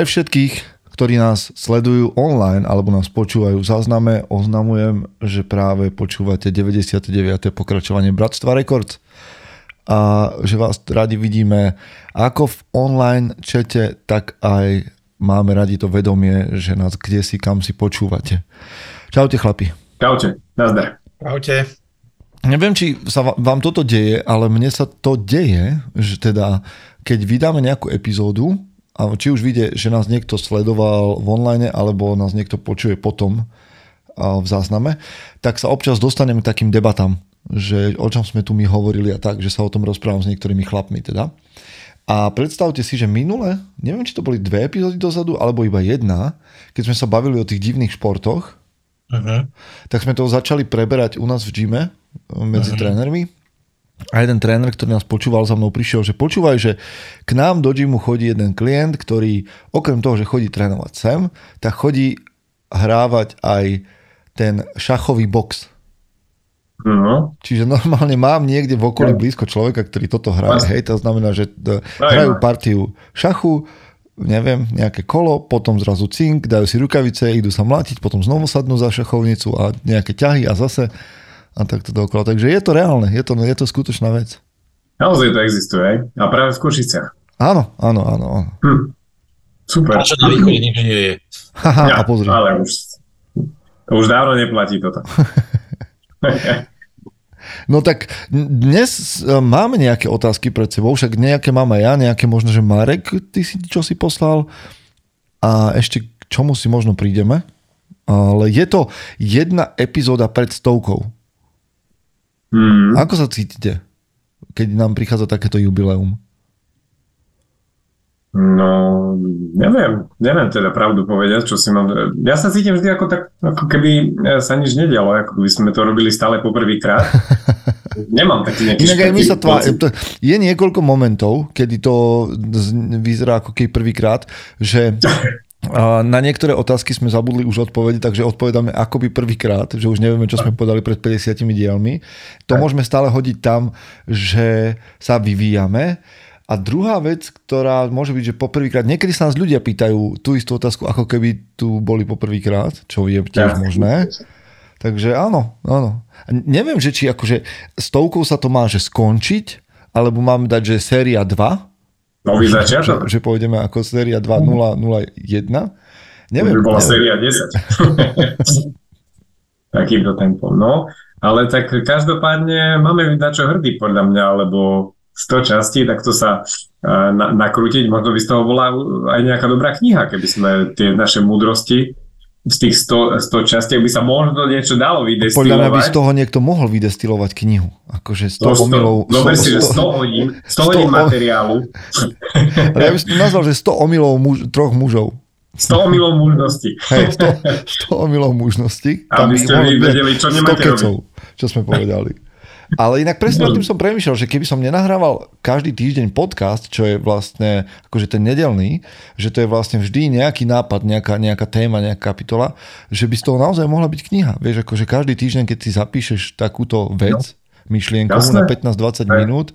Pre všetkých, ktorí nás sledujú online alebo nás počúvajú v zázname, oznamujem, že práve počúvate 99. pokračovanie Bratstva Records a že vás radi vidíme ako v online čete, tak aj máme radi to vedomie, že nás kde si, kam si počúvate. Čaute chlapi. Čaute, nazdar. Čaute. Neviem, či sa vám toto deje, ale mne sa to deje, že teda keď vydáme nejakú epizódu, a či už vidie, že nás niekto sledoval v online, alebo nás niekto počuje potom v zázname, tak sa občas dostaneme k takým debatám, že o čom sme tu my hovorili a tak, že sa o tom rozprávam s niektorými chlapmi teda. A predstavte si, že minule, neviem, či to boli dve epizódy dozadu, alebo iba jedna, keď sme sa bavili o tých divných športoch, uh-huh. tak sme to začali preberať u nás v gyme medzi uh-huh. trénermi a jeden tréner, ktorý nás počúval za mnou, prišiel, že počúvaj, že k nám do gymu chodí jeden klient, ktorý okrem toho, že chodí trénovať sem, tak chodí hrávať aj ten šachový box. No. Čiže normálne mám niekde v okolí blízko človeka, ktorý toto hraje. Hej, to znamená, že hrajú partiu šachu, neviem, nejaké kolo, potom zrazu cink, dajú si rukavice, idú sa mlátiť, potom znovu sadnú za šachovnicu a nejaké ťahy a zase a takto dookola. Takže je to reálne, je to, je to skutočná vec. Naozaj to existuje, aj? A práve v Košiciach. Áno, áno, áno. áno. Hm. Super. A čo na východe nič nie je. Haha, ja, a pozri. Ale už, už dávno neplatí toto. No tak dnes e, máme nejaké otázky pred sebou, však nejaké mám aj ja, nejaké možno, že Marek, ty si čo si poslal a ešte k čomu si možno prídeme. Ale je to jedna epizóda pred stovkou. Mm. Ako sa cítite, keď nám prichádza takéto jubileum? No, neviem, neviem teda pravdu povedať, čo si mám... Ja sa cítim vždy ako tak, ako keby e, sa nič nedialo, ako by sme to robili stále poprvýkrát. Nemám taký nejaký Inak aj my sa tvá... Je niekoľko momentov, kedy to vyzerá ako keby prvýkrát, že na niektoré otázky sme zabudli už odpovede, takže odpovedáme akoby prvýkrát, že už nevieme, čo sme povedali pred 50 dielmi. To môžeme stále hodiť tam, že sa vyvíjame. A druhá vec, ktorá môže byť, že poprvýkrát, niekedy sa nás ľudia pýtajú tú istú otázku, ako keby tu boli poprvýkrát, čo je tiež možné. Takže áno, áno. Neviem, že či akože stovkou sa to má že skončiť, alebo máme dať, že séria 2, Nový začiatok? Že, že pôjdeme ako séria 2.0.0.1. Neviem. To by bola neviem. séria 10. Takýmto tempom. No, ale tak každopádne máme na čo hrdí podľa mňa, lebo 100 častí, tak to sa na, nakrútiť, možno by z toho bola aj nejaká dobrá kniha, keby sme tie naše múdrosti z tých 100, 100 častiek by sa možno niečo dalo vydestilovať. Podľa mňa by z toho niekto mohol vydestilovať knihu. Akože 100 no, 100, omylov... Dobre si, že 100 hodín, 100 hodín materiálu. Ale ja by som to nazval, že 100 omylov muž, troch mužov. 100 omylov mužnosti. Hej, 100, 100 omylov mužnosti. Aby ste vy vedeli, čo nemáte robiť. Čo sme povedali. Ale inak presne o tým som premyšľal, že keby som nenahrával každý týždeň podcast, čo je vlastne akože ten nedelný, že to je vlastne vždy nejaký nápad, nejaká, nejaká téma, nejaká kapitola, že by z toho naozaj mohla byť kniha. Vieš, akože každý týždeň, keď si zapíšeš takúto vec, no. myšlienkovú na 15-20 minút,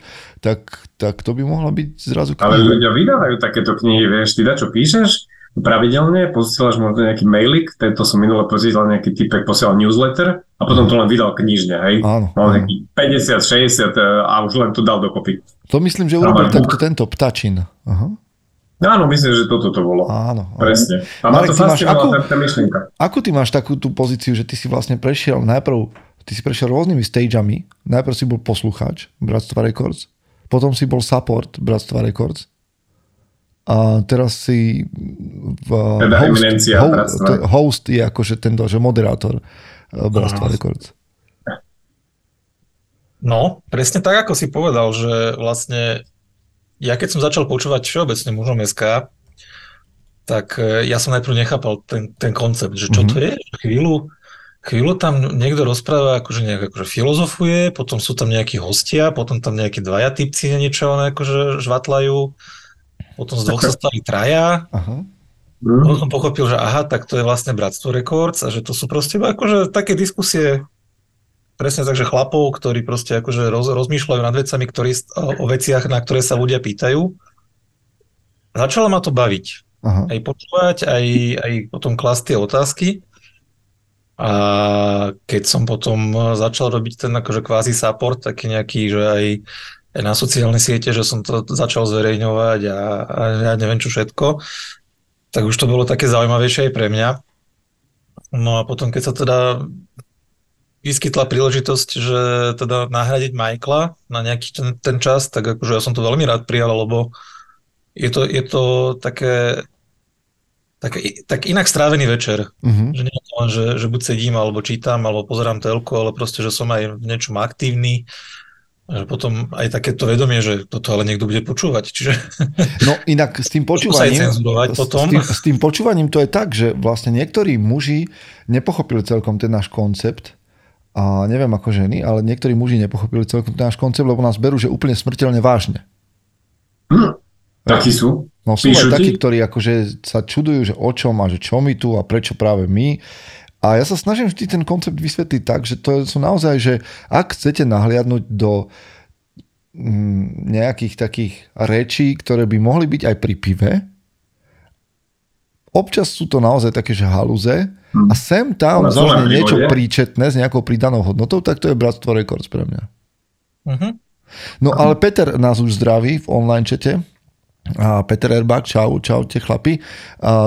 tak, tak to by mohla byť zrazu kniha. Ale ľudia vydávajú takéto knihy, vieš, ty da čo píšeš, pravidelne, posielaš možno nejaký mailik, tento som minule posielal nejaký typek, posielal newsletter a potom to len vydal knižne, hej? Áno. Mal nejaký 50, 60 e, a už len to dal dokopy. To myslím, že urobil takto tento ptačin. Aha. No áno, myslím, že toto to bolo. Áno. Presne. A Marek, to máš, akú, tá myšlienka. Akú ty máš takú tú pozíciu, že ty si vlastne prešiel najprv, ty si prešiel rôznymi stageami. Najprv si bol poslucháč Bratstva Records, potom si bol support Bratstva Records, a teraz si v teda host, host, host je akože tento, že moderátor eh, Bratstva Records. No, presne tak, ako si povedal, že vlastne ja keď som začal počúvať všeobecne mužom SK, tak eh, ja som najprv nechápal ten, ten koncept, že čo mm-hmm. to je, chvíľu, chvíľu tam niekto rozpráva, akože nejak akože filozofuje, potom sú tam nejakí hostia, potom tam nejakí dvaja typci niečo akože žvatlajú, potom z dvoch sa stali traja. Aha. Potom som pochopil, že aha, tak to je vlastne Bratstvo Records a že to sú proste akože také diskusie presne tak, že chlapov, ktorí proste akože roz, rozmýšľajú nad vecami, ktorí, o, o veciach, na ktoré sa ľudia pýtajú. Začalo ma to baviť. Aha. aj počúvať, aj, aj potom klasť tie otázky. A keď som potom začal robiť ten akože kvázi support, taký nejaký, že aj na sociálne siete, že som to začal zverejňovať a, a ja neviem čo všetko, tak už to bolo také zaujímavejšie aj pre mňa. No a potom, keď sa teda vyskytla príležitosť, že teda nahradiť Michaela na nejaký ten, ten čas, tak akože ja som to veľmi rád prijal, lebo je to, je to také tak, tak inak strávený večer. Uh-huh. Že nie len, že, že buď sedím, alebo čítam, alebo pozerám telku, ale proste, že som aj v niečom aktívny. Že potom aj takéto vedomie, že toto ale niekto bude počúvať. Čiže... No inak s tým počúvaním, s, potom. S, tým, s tým počúvaním to je tak, že vlastne niektorí muži nepochopili celkom ten náš koncept a neviem ako ženy, ale niektorí muži nepochopili celkom ten náš koncept, lebo nás berú, že úplne smrteľne vážne. Hm. Takí sú. No sú Píšu aj takí, ktorí akože sa čudujú, že o čom a že čo my tu a prečo práve my. A ja sa snažím vždy ten koncept vysvetliť tak, že to sú naozaj, že ak chcete nahliadnúť do mm, nejakých takých rečí, ktoré by mohli byť aj pri pive, občas sú to naozaj také, že halúze a hm. sem tam zaznie niečo príčetné s nejakou pridanou hodnotou, tak to je Bratstvo Records pre mňa. Uh-huh. No ale Peter nás už zdraví v online čete. Peter Erbák, čau, čaute chlapi.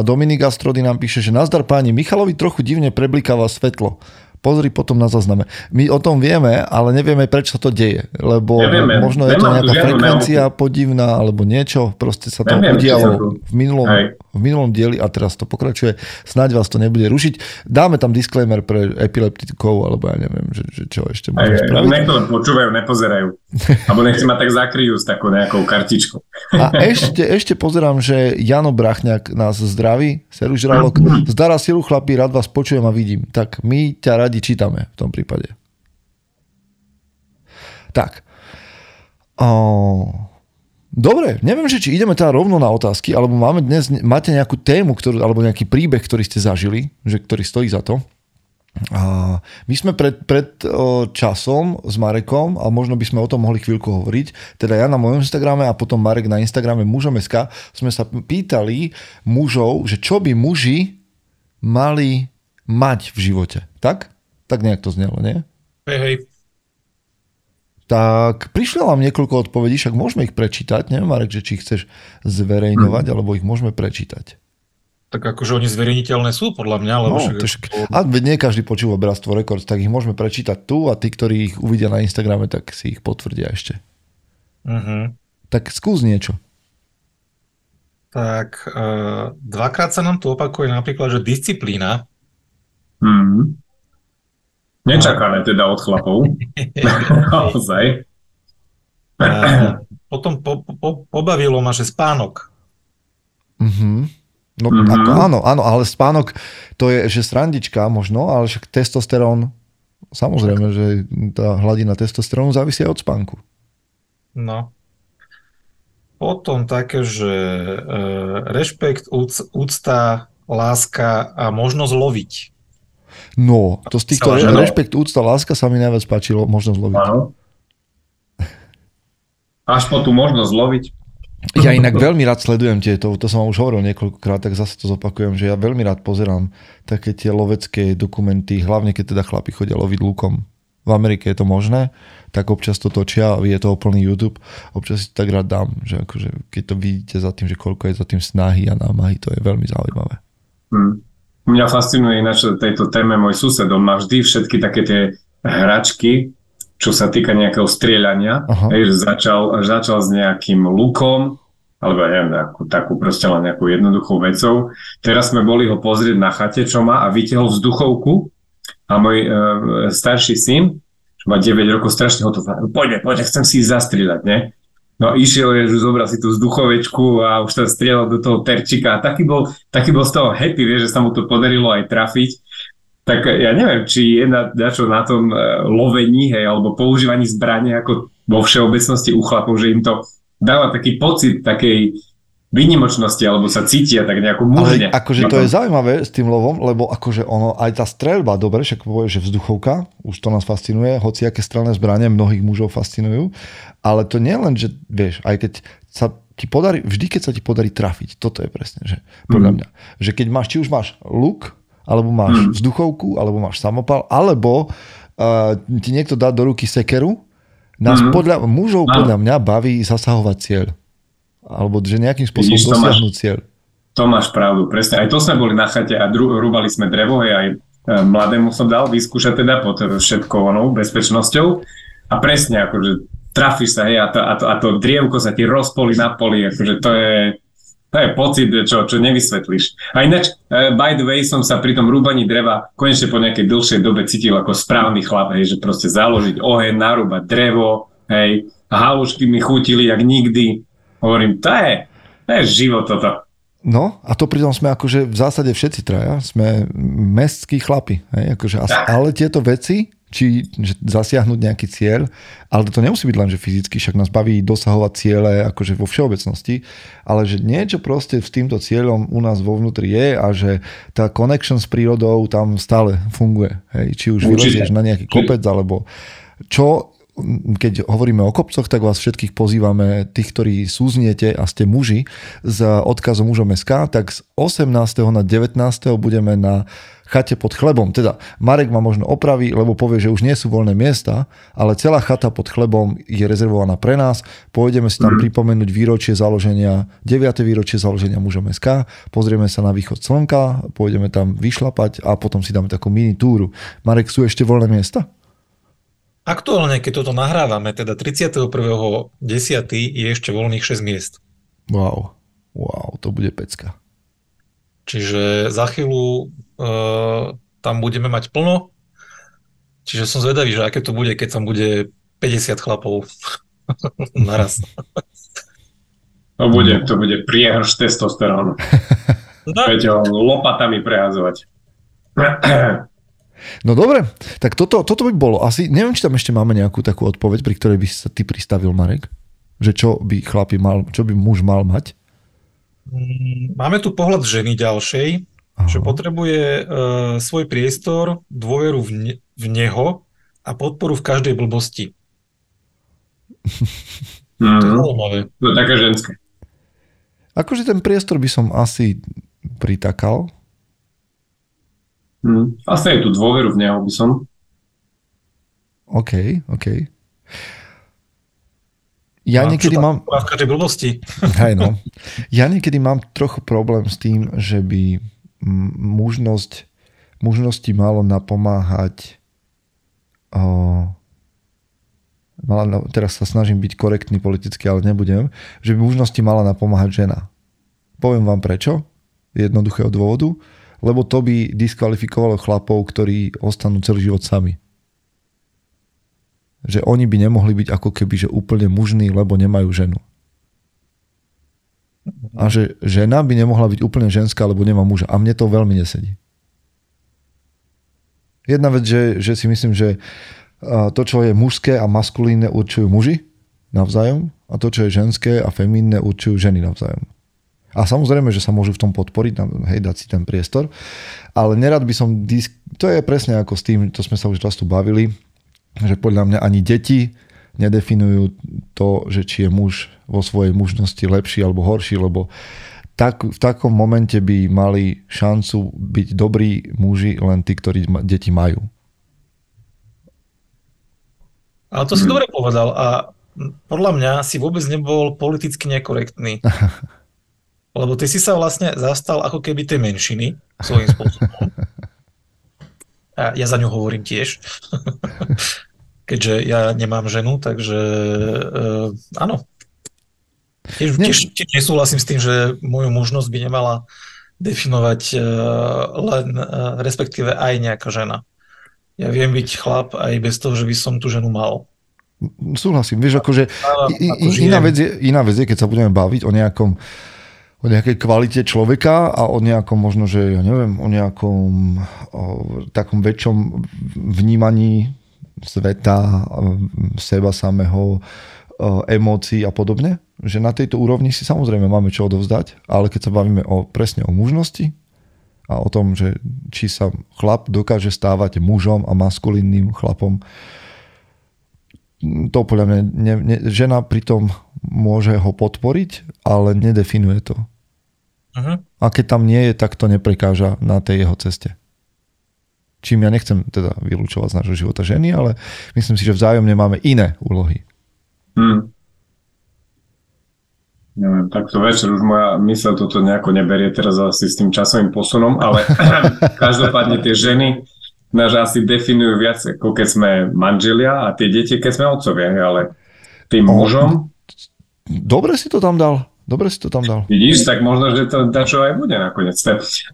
Dominik Astrody nám píše, že nazdar páni, Michalovi trochu divne preblikáva svetlo. Pozri potom na zázname. My o tom vieme, ale nevieme, prečo to deje. Lebo Nevieme. možno je to nejaká frekvencia podivná, alebo niečo. Proste sa to Neviem, udialo v minulom, v minulom dieli a teraz to pokračuje. Snáď vás to nebude rušiť. Dáme tam disclaimer pre epileptikov, alebo ja neviem, že, že čo ešte môžeme spraviť. Nech to počúvajú, nepozerajú. Alebo nech ma tak zakryjú s takou nejakou kartičkou. A ešte, ešte pozerám, že Jano Brachňák nás zdraví. Seru Žralok. Zdara silu chlapí, rád vás počujem a vidím. Tak my ťa radi čítame v tom prípade. Tak. O... Dobre, neviem, že či ideme teda rovno na otázky, alebo máme dnes, máte nejakú tému, ktorú, alebo nejaký príbeh, ktorý ste zažili, že ktorý stojí za to. A my sme pred, pred časom s Marekom, a možno by sme o tom mohli chvíľku hovoriť, teda ja na mojom Instagrame a potom Marek na Instagrame mužom.sk sme sa pýtali mužov, že čo by muži mali mať v živote. Tak? Tak nejak to znelo, nie? Hej, hej. Tak prišlo vám niekoľko odpovedí, však môžeme ich prečítať. Neviem, Marek, že či chceš zverejňovať, mm. alebo ich môžeme prečítať. Tak akože oni zverejniteľné sú podľa mňa. Lebo no, však... tož, a nie každý počúva Bratstvo Records, tak ich môžeme prečítať tu a tí, ktorí ich uvidia na Instagrame, tak si ich potvrdia ešte. Uh-huh. Tak skús niečo. Tak uh, dvakrát sa nám tu opakuje napríklad, že disciplína. Mm. Nečakané teda od chlapov. Naozaj. potom po, po, pobavilo ma, že spánok. Uh-huh. No mm-hmm. ako, áno, áno, ale spánok to je, že srandička možno, ale však testosterón, samozrejme, že tá hladina testosterónu závisí aj od spánku. No. Potom také, že e, rešpekt, úc, úcta, láska a možnosť loviť. No, to z týchto re, rešpekt, úcta, láska sa mi najviac páčilo, možnosť loviť. Áno. Až po tú možnosť loviť. Ja inak veľmi rád sledujem tieto, to som vám už hovoril niekoľkokrát, tak zase to zopakujem, že ja veľmi rád pozerám také tie lovecké dokumenty, hlavne keď teda chlapi chodia loviť lukom. V Amerike je to možné, tak občas to točia, je to plný YouTube, občas si to tak rád dám, že akože, keď to vidíte za tým, že koľko je za tým snahy a námahy, to je veľmi zaujímavé. Hmm. Mňa fascinuje ináč tejto téme môj sused, on má vždy všetky také tie hračky, čo sa týka nejakého strieľania, hej, začal, začal s nejakým lukom, alebo ja neviem, takú, takú proste len nejakú jednoduchou vecou. Teraz sme boli ho pozrieť na chate, čo má a vytiahol vzduchovku a môj e, starší syn, čo má 9 rokov, strašne ho to poďme, poďme, chcem si ísť zastrieľať, ne? No išiel, že zobral si tú vzduchovečku a už sa strieľal do toho terčika a taký bol, taký bol z toho happy, vie, že sa mu to podarilo aj trafiť. Tak ja neviem, či je na, na čo na tom uh, lovení, hej, alebo používaní zbrane ako vo všeobecnosti u chlapov, že im to dáva taký pocit takej výnimočnosti, alebo sa cítia tak nejako mužne. Ale akože to je zaujímavé s tým lovom, lebo akože ono, aj tá streľba, dobre, však povie, že vzduchovka, už to nás fascinuje, hoci aké strelné zbranie mnohých mužov fascinujú, ale to nie len, že vieš, aj keď sa ti podarí, vždy keď sa ti podarí trafiť, toto je presne, že podľa mm. mňa, že keď máš, či už máš luk, alebo máš mm. vzduchovku, alebo máš samopal, alebo uh, ti niekto dá do ruky sekeru, nás mm. podľa, mužov podľa mňa baví zasahovať cieľ. Alebo že nejakým spôsobom Vidíš, dosiahnuť máš, cieľ. To máš pravdu, presne. Aj to sme boli na chate a dru, rúbali sme drevo, aj e, mladému som dal vyskúšať teda pod všetkou onou bezpečnosťou. A presne, akože trafíš sa, hej, a to, a to, a to drievko sa ti rozpolí na poli, akože to je, to je pocit, čo, čo nevysvetlíš. A ináč, uh, by the way, som sa pri tom rúbaní dreva konečne po nejakej dlhšej dobe cítil ako správny chlap, hej, že proste založiť oheň, narúbať drevo, hej, halušky mi chutili jak nikdy. Hovorím, to je, to je život toto. No a to pritom sme akože v zásade všetci traja, sme mestskí chlapi. Hej? Akože, ale tieto veci či že zasiahnuť nejaký cieľ, ale to nemusí byť len, že fyzicky, však nás baví dosahovať ciele akože vo všeobecnosti, ale že niečo proste s týmto cieľom u nás vo vnútri je a že tá connection s prírodou tam stále funguje. Hej? Či už vylezieš na nejaký kopec, alebo čo keď hovoríme o kopcoch, tak vás všetkých pozývame, tých, ktorí súzniete a ste muži, s odkazom mužom SK, tak z 18. na 19. budeme na chate pod chlebom. Teda Marek ma možno opraví, lebo povie, že už nie sú voľné miesta, ale celá chata pod chlebom je rezervovaná pre nás. Pôjdeme si tam mm. pripomenúť výročie založenia, 9. výročie založenia mužom SK, pozrieme sa na východ slnka, pôjdeme tam vyšlapať a potom si dáme takú mini túru. Marek, sú ešte voľné miesta? Aktuálne, keď toto nahrávame, teda 31.10. je ešte voľných 6 miest. Wow, wow, to bude pecka. Čiže za chvíľu uh, tam budeme mať plno. Čiže som zvedavý, že aké to bude, keď tam bude 50 chlapov naraz. To bude, to bude priehrš testosterónu. Peťo, lopatami prehazovať. No dobre, tak toto, toto by bolo. Asi, neviem, či tam ešte máme nejakú takú odpoveď, pri ktorej by sa ty pristavil, Marek. Že čo by chlapi mal, čo by muž mal mať? Mm, máme tu pohľad ženy ďalšej, Aha. že potrebuje uh, svoj priestor, dôveru v, ne, v neho a podporu v každej blbosti. Mm, to je zaujímavé. To je také ženské. Akože ten priestor by som asi pritakal, Hmm. Asi aj tú dôveru v neho by som. OK, OK. Ja no, niekedy mám... V každej blbosti. Hej no. Ja niekedy mám trochu problém s tým, že by mužnosť, mužnosti malo napomáhať o, mala, teraz sa snažím byť korektný politicky, ale nebudem, že by mužnosti mala napomáhať žena. Poviem vám prečo. Jednoduchého dôvodu lebo to by diskvalifikovalo chlapov, ktorí ostanú celý život sami. Že oni by nemohli byť ako keby že úplne mužní, lebo nemajú ženu. A že žena by nemohla byť úplne ženská, lebo nemá muža. A mne to veľmi nesedí. Jedna vec, že, že si myslím, že to, čo je mužské a maskulínne, určujú muži navzájom a to, čo je ženské a femínne, určujú ženy navzájom. A samozrejme, že sa môžu v tom podporiť, hej, dať si ten priestor. Ale nerad by som, disk... to je presne ako s tým, to sme sa už raz tu bavili, že podľa mňa ani deti nedefinujú to, že či je muž vo svojej mužnosti lepší alebo horší, lebo tak, v takom momente by mali šancu byť dobrí muži len tí, ktorí deti majú. Ale to si dobre povedal a podľa mňa si vôbec nebol politicky nekorektný. Lebo ty si sa vlastne zastal ako keby tej menšiny svojím spôsobom. A ja za ňu hovorím tiež. Keďže ja nemám ženu, takže uh, áno. Tiež, tiež, tiež nesúhlasím s tým, že moju možnosť by nemala definovať uh, len, uh, respektíve aj nejaká žena. Ja viem byť chlap aj bez toho, že by som tú ženu mal. Súhlasím. Vieš, akože, akože iná, vec je, iná vec je, keď sa budeme baviť o nejakom uh, o nejakej kvalite človeka a o nejakom možno, že ja neviem, o nejakom o takom väčšom vnímaní sveta, seba samého, emócií a podobne. Že na tejto úrovni si samozrejme máme čo odovzdať, ale keď sa bavíme o, presne o mužnosti a o tom, že či sa chlap dokáže stávať mužom a maskulinným chlapom, to podľa mňa ne, ne, žena pri tom môže ho podporiť, ale nedefinuje to. Uh-huh. A keď tam nie je, tak to neprekáža na tej jeho ceste. Čím ja nechcem teda vylúčovať z nášho života ženy, ale myslím si, že vzájomne máme iné úlohy. Hmm. Neviem, takto večer už moja mysel toto nejako neberie teraz asi s tým časovým posunom, ale každopádne tie ženy nás asi definujú viac, ako keď sme manželia a tie deti, keď sme otcovia, ale tým mužom... Dobre si to tam dal. Dobre si to tam dal. Vidíš, tak možno, že to čo aj bude nakoniec.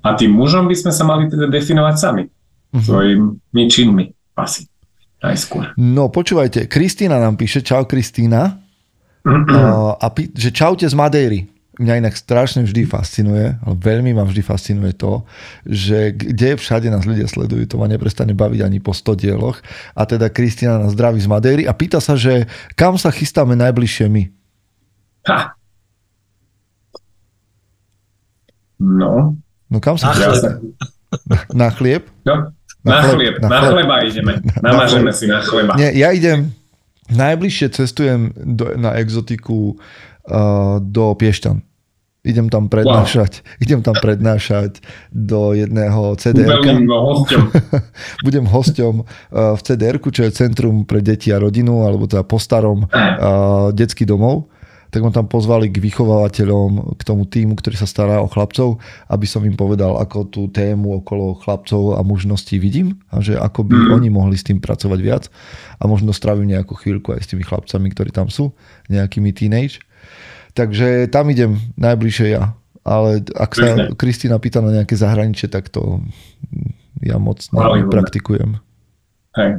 A tým mužom by sme sa mali teda definovať sami. Uh-huh. Svojimi činmi asi. Najskôr. No počúvajte, Kristýna nám píše, čau Kristýna, uh, a pí, že čaute z Madejry mňa inak strašne vždy fascinuje, ale veľmi ma vždy fascinuje to, že kde všade nás ľudia sledujú, to ma neprestane baviť ani po 100 dieloch. A teda Kristina nás zdraví z Madejry a pýta sa, že kam sa chystáme najbližšie my? Ha. No. No kam sa chystáme? Na chlieb? No. Na, na chlieb, na, na chleba ideme. Namažeme si na chleba. Nie, ja idem, najbližšie cestujem do, na exotiku uh, do Piešťan. Idem tam prednášať, wow. idem tam prednášať do jedného CDR. Budem hosťom uh, v CDR, čo je Centrum pre deti a rodinu, alebo teda po starom uh, detský domov tak ma tam pozvali k vychovávateľom, k tomu týmu, ktorý sa stará o chlapcov, aby som im povedal, ako tú tému okolo chlapcov a mužností vidím a že ako by mm. oni mohli s tým pracovať viac a možno strávim nejakú chvíľku aj s tými chlapcami, ktorí tam sú, nejakými teenage. Takže tam idem najbližšie ja. Ale ak sa Kristýna pýta na nejaké zahraničie, tak to ja moc nepraktikujem. Hej.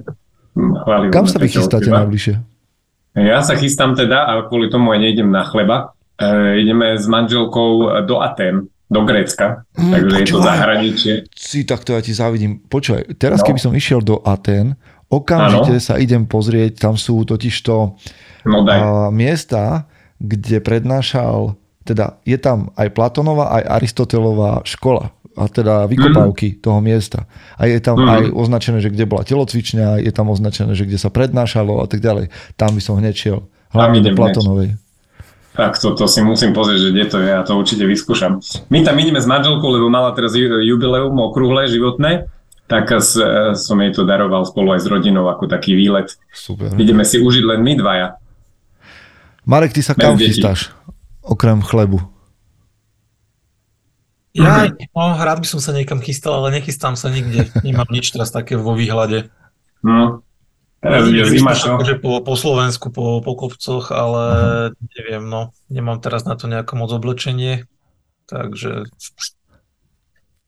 Kam sa vy chystáte najbližšie? Ja sa chystám teda, ale kvôli tomu aj nejdem na chleba. E, ideme s manželkou do Aten, do Grécka, mm, takže počúvaj, je to zahraničie. Si takto ja ti závidím. Počúvaj, teraz no. keby som išiel do Aten, okamžite ano. sa idem pozrieť, tam sú totižto no, a, miesta, kde prednášal, teda je tam aj Platonová, aj Aristotelová škola a teda vykopávky mm. toho miesta. A je tam mm. aj označené, že kde bola telocvičňa, je tam označené, že kde sa prednášalo a tak ďalej. Tam by som hneď šiel. Hlavne do Platonovej. Tak to, to si musím pozrieť, že kde to je a to určite vyskúšam. My tam ideme s manželkou, lebo mala teraz jubileum okrúhle životné, tak som jej to daroval spolu aj s rodinou ako taký výlet. Super. Ideme si užiť len my dvaja. Marek, ty sa kam chystáš? Okrem chlebu. Ja, no, rád by som sa niekam chystal, ale nechystám sa nikde. Nemám nič teraz také vo výhľade. No, teraz je zima, čo? Akože po, po Slovensku, po, po kopcoch, ale uh-huh. neviem, no. Nemám teraz na to nejaké moc oblečenie, takže...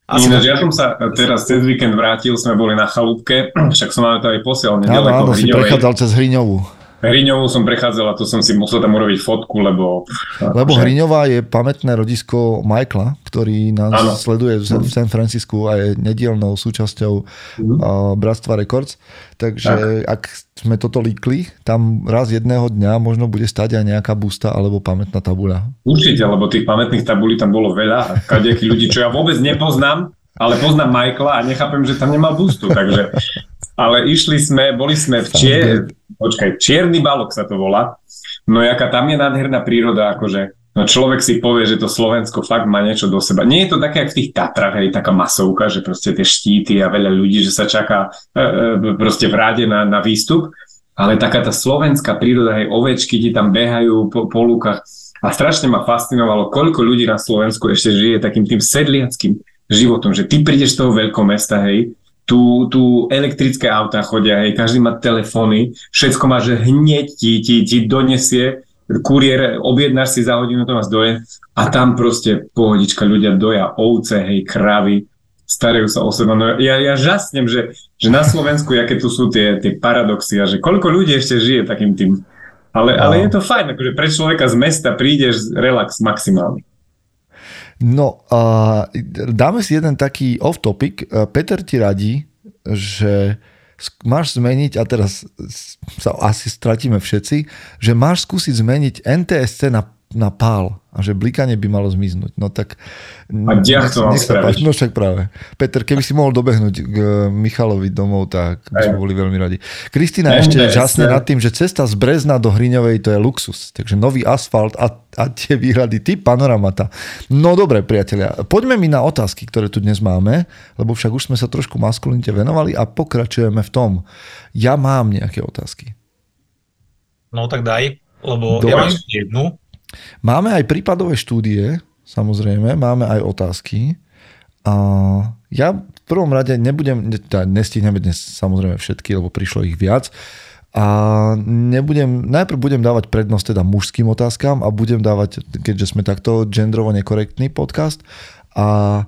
Asi Ináč, ja som sa teraz cez víkend vrátil, sme boli na chalúbke, však som vám to aj posiel Áno, áno, si prechádzal cez Hriňovú. Hriňovú som prechádzal a tu som si musel tam urobiť fotku, lebo... Lebo že... Hriňová je pamätné rodisko Michaela, ktorý nás ano. sleduje v San Francisku a je nedielnou súčasťou mm. uh, Bratstva Records. Takže tak. ak sme toto líkli, tam raz jedného dňa možno bude stať aj nejaká busta alebo pamätná tabuľa. Určite, lebo tých pamätných tabulí tam bolo veľa a kadejakí ľudí, čo ja vôbec nepoznám, ale poznám Michaela a nechápem, že tam nemal bustu, takže ale išli sme, boli sme v Čier, počkaj, Čierny balok sa to volá. No jaká tam je nádherná príroda, akože No človek si povie, že to Slovensko fakt má niečo do seba. Nie je to také, ako v tých Tatrach, hej, taká masovka, že proste tie štíty a veľa ľudí, že sa čaká e, e, proste v ráde na, na výstup, ale taká tá slovenská príroda, hej, ovečky ti tam behajú po, po lúkach a strašne ma fascinovalo, koľko ľudí na Slovensku ešte žije takým tým sedliackým životom, že ty prídeš z toho veľkomesta, hej, tu, tu elektrické autá chodia, hej, každý má telefóny, všetko má, že hneď ti, ti, ti donesie, kuriér, objednáš si za hodinu, to vás doje a tam proste pohodička, ľudia doja ovce, hej, kravy, starajú sa o seba. No ja, ja žasnem, že, že na Slovensku, aké tu sú tie, tie paradoxy a že koľko ľudí ešte žije takým tým. Ale, no. ale je to fajn, akože pre človeka z mesta prídeš relax maximálny. No, uh, dáme si jeden taký off-topic. Peter ti radí, že máš zmeniť, a teraz sa asi stratíme všetci, že máš skúsiť zmeniť NTSC na na pál a že blikanie by malo zmiznúť. No tak... A nech, to nech sa páči. No však práve. Peter, keby si mohol dobehnúť k e, Michalovi domov, tak by sme boli veľmi radi. Kristýna ešte žasne nad tým, že cesta z Brezna do Hriňovej to je luxus. Takže nový asfalt a, a tie výhrady, ty panoramata. No dobre, priatelia, poďme mi na otázky, ktoré tu dnes máme, lebo však už sme sa trošku maskulinite venovali a pokračujeme v tom. Ja mám nejaké otázky. No tak daj, lebo Dobre. ja mám jednu. Máme aj prípadové štúdie, samozrejme, máme aj otázky. A ja v prvom rade nebudem, teda nestihneme dnes samozrejme všetky, lebo prišlo ich viac. A nebudem, najprv budem dávať prednosť teda mužským otázkam a budem dávať, keďže sme takto gendrovo nekorektný podcast, a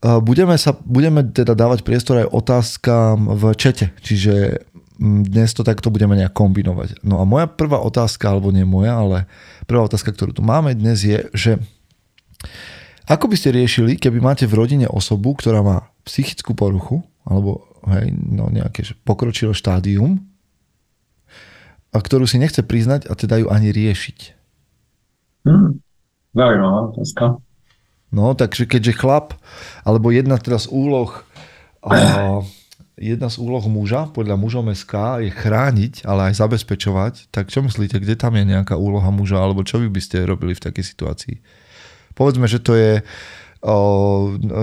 budeme, sa, budeme teda dávať priestor aj otázkam v čete, čiže dnes to takto budeme nejak kombinovať. No a moja prvá otázka, alebo nie moja, ale prvá otázka, ktorú tu máme dnes je, že ako by ste riešili, keby máte v rodine osobu, ktorá má psychickú poruchu, alebo hej, no nejaké pokročilé štádium, a ktorú si nechce priznať a teda ju ani riešiť? Hmm. Zaujímavá otázka. No, takže keďže chlap, alebo jedna teda z úloh a, jedna z úloh muža, podľa mužom SK, je chrániť, ale aj zabezpečovať. Tak čo myslíte, kde tam je nejaká úloha muža, alebo čo by ste robili v takej situácii? Povedzme, že to je, o,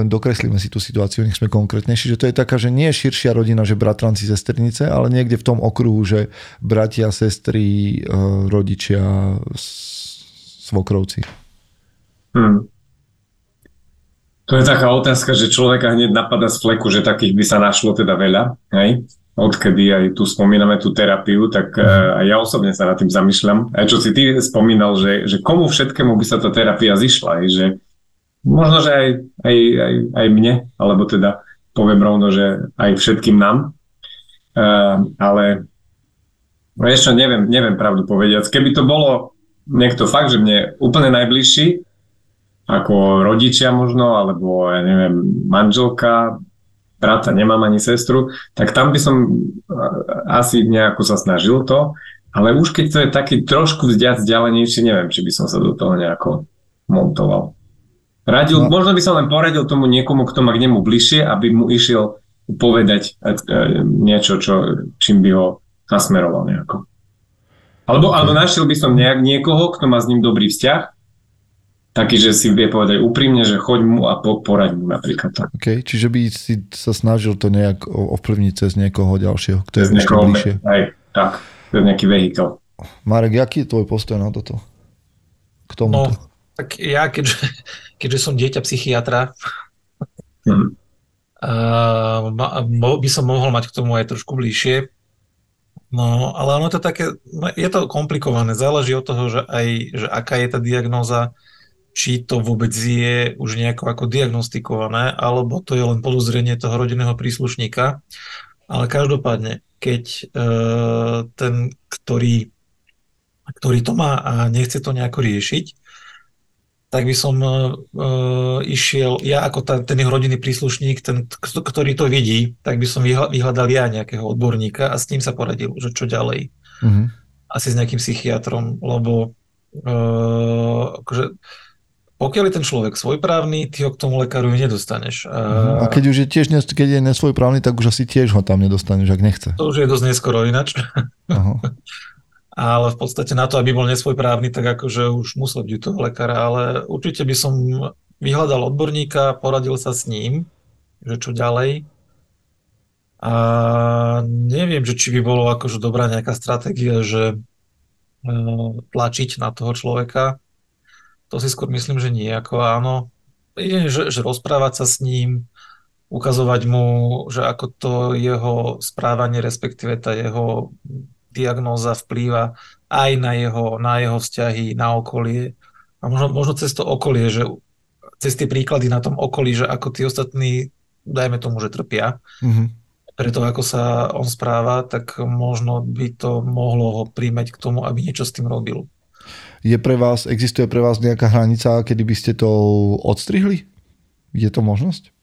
dokreslíme si tú situáciu, nech sme konkrétnejší, že to je taká, že nie je širšia rodina, že bratranci, sestrnice, ale niekde v tom okruhu, že bratia, sestry, rodičia, svokrovci. Hmm. To je taká otázka, že človeka hneď napadá z fleku, že takých by sa našlo teda veľa, hej? Odkedy aj tu spomíname tú terapiu, tak uh, aj ja osobne sa nad tým zamýšľam. Aj čo si ty spomínal, že, že komu všetkému by sa tá terapia zišla, hej? že možno, že aj, aj, aj, aj mne, alebo teda poviem rovno, že aj všetkým nám. Uh, ale no ešte neviem, neviem pravdu povedať. Keby to bolo niekto fakt, že mne úplne najbližší, ako rodičia možno, alebo ja neviem, manželka, brata, nemám ani sestru, tak tam by som asi nejako sa snažil to, ale už keď to je taký trošku vzdiac vzdialenejší, neviem, či by som sa do toho nejako montoval. Radil, no. možno by som len poradil tomu niekomu, kto má k nemu bližšie, aby mu išiel povedať e, e, niečo, čo, čím by ho nasmeroval nejako. Alebo, alebo našiel by som nejak niekoho, kto má s ním dobrý vzťah taký, že si vie povedať úprimne, že choď mu a po, poraď mu napríklad. Tak. Okay, čiže by si sa snažil to nejak ovplyvniť cez niekoho ďalšieho, kto je ešte bližšie. Aj, tak, to je nejaký vehikel. Marek, aký je tvoj postoj na toto? K tomu? No, tak ja, keďže, keďže som dieťa psychiatra, hmm. uh, by som mohol mať k tomu aj trošku bližšie. No, ale ono to také, no, je to komplikované, záleží od toho, že aj, že aká je tá diagnóza, či to vôbec je už nejako ako diagnostikované, alebo to je len podozrenie toho rodinného príslušníka. Ale každopádne, keď e, ten, ktorý, ktorý to má a nechce to nejako riešiť, tak by som e, išiel, ja ako ta, ten jeho rodinný príslušník, ten, ktorý to vidí, tak by som vyhľadal ja nejakého odborníka a s ním sa poradil, že čo ďalej. Mm-hmm. Asi s nejakým psychiatrom, lebo e, akože, pokiaľ je ten človek svojprávny, ty ho k tomu lekáru nedostaneš. A keď už je tiež keď je nesvojprávny, tak už asi tiež ho tam nedostaneš, ak nechce. To už je dosť neskoro. Aha. ale v podstate na to, aby bol nesvojprávny, tak akože už musel byť toho lekára, ale určite by som vyhľadal odborníka, poradil sa s ním, že čo ďalej. A neviem, že či by bolo akože dobrá nejaká stratégia, že e, tlačiť na toho človeka, to si skôr myslím, že nie. Ako áno, je, že, že rozprávať sa s ním, ukazovať mu, že ako to jeho správanie, respektíve tá jeho diagnóza vplýva aj na jeho, na jeho vzťahy, na okolie. A možno, možno cez to okolie, že cez tie príklady na tom okolí, že ako tí ostatní, dajme tomu, že trpia, mm-hmm. preto ako sa on správa, tak možno by to mohlo ho príjmať k tomu, aby niečo s tým robil. Je pre vás, existuje pre vás nejaká hranica, kedy by ste to odstrihli? Je to možnosť?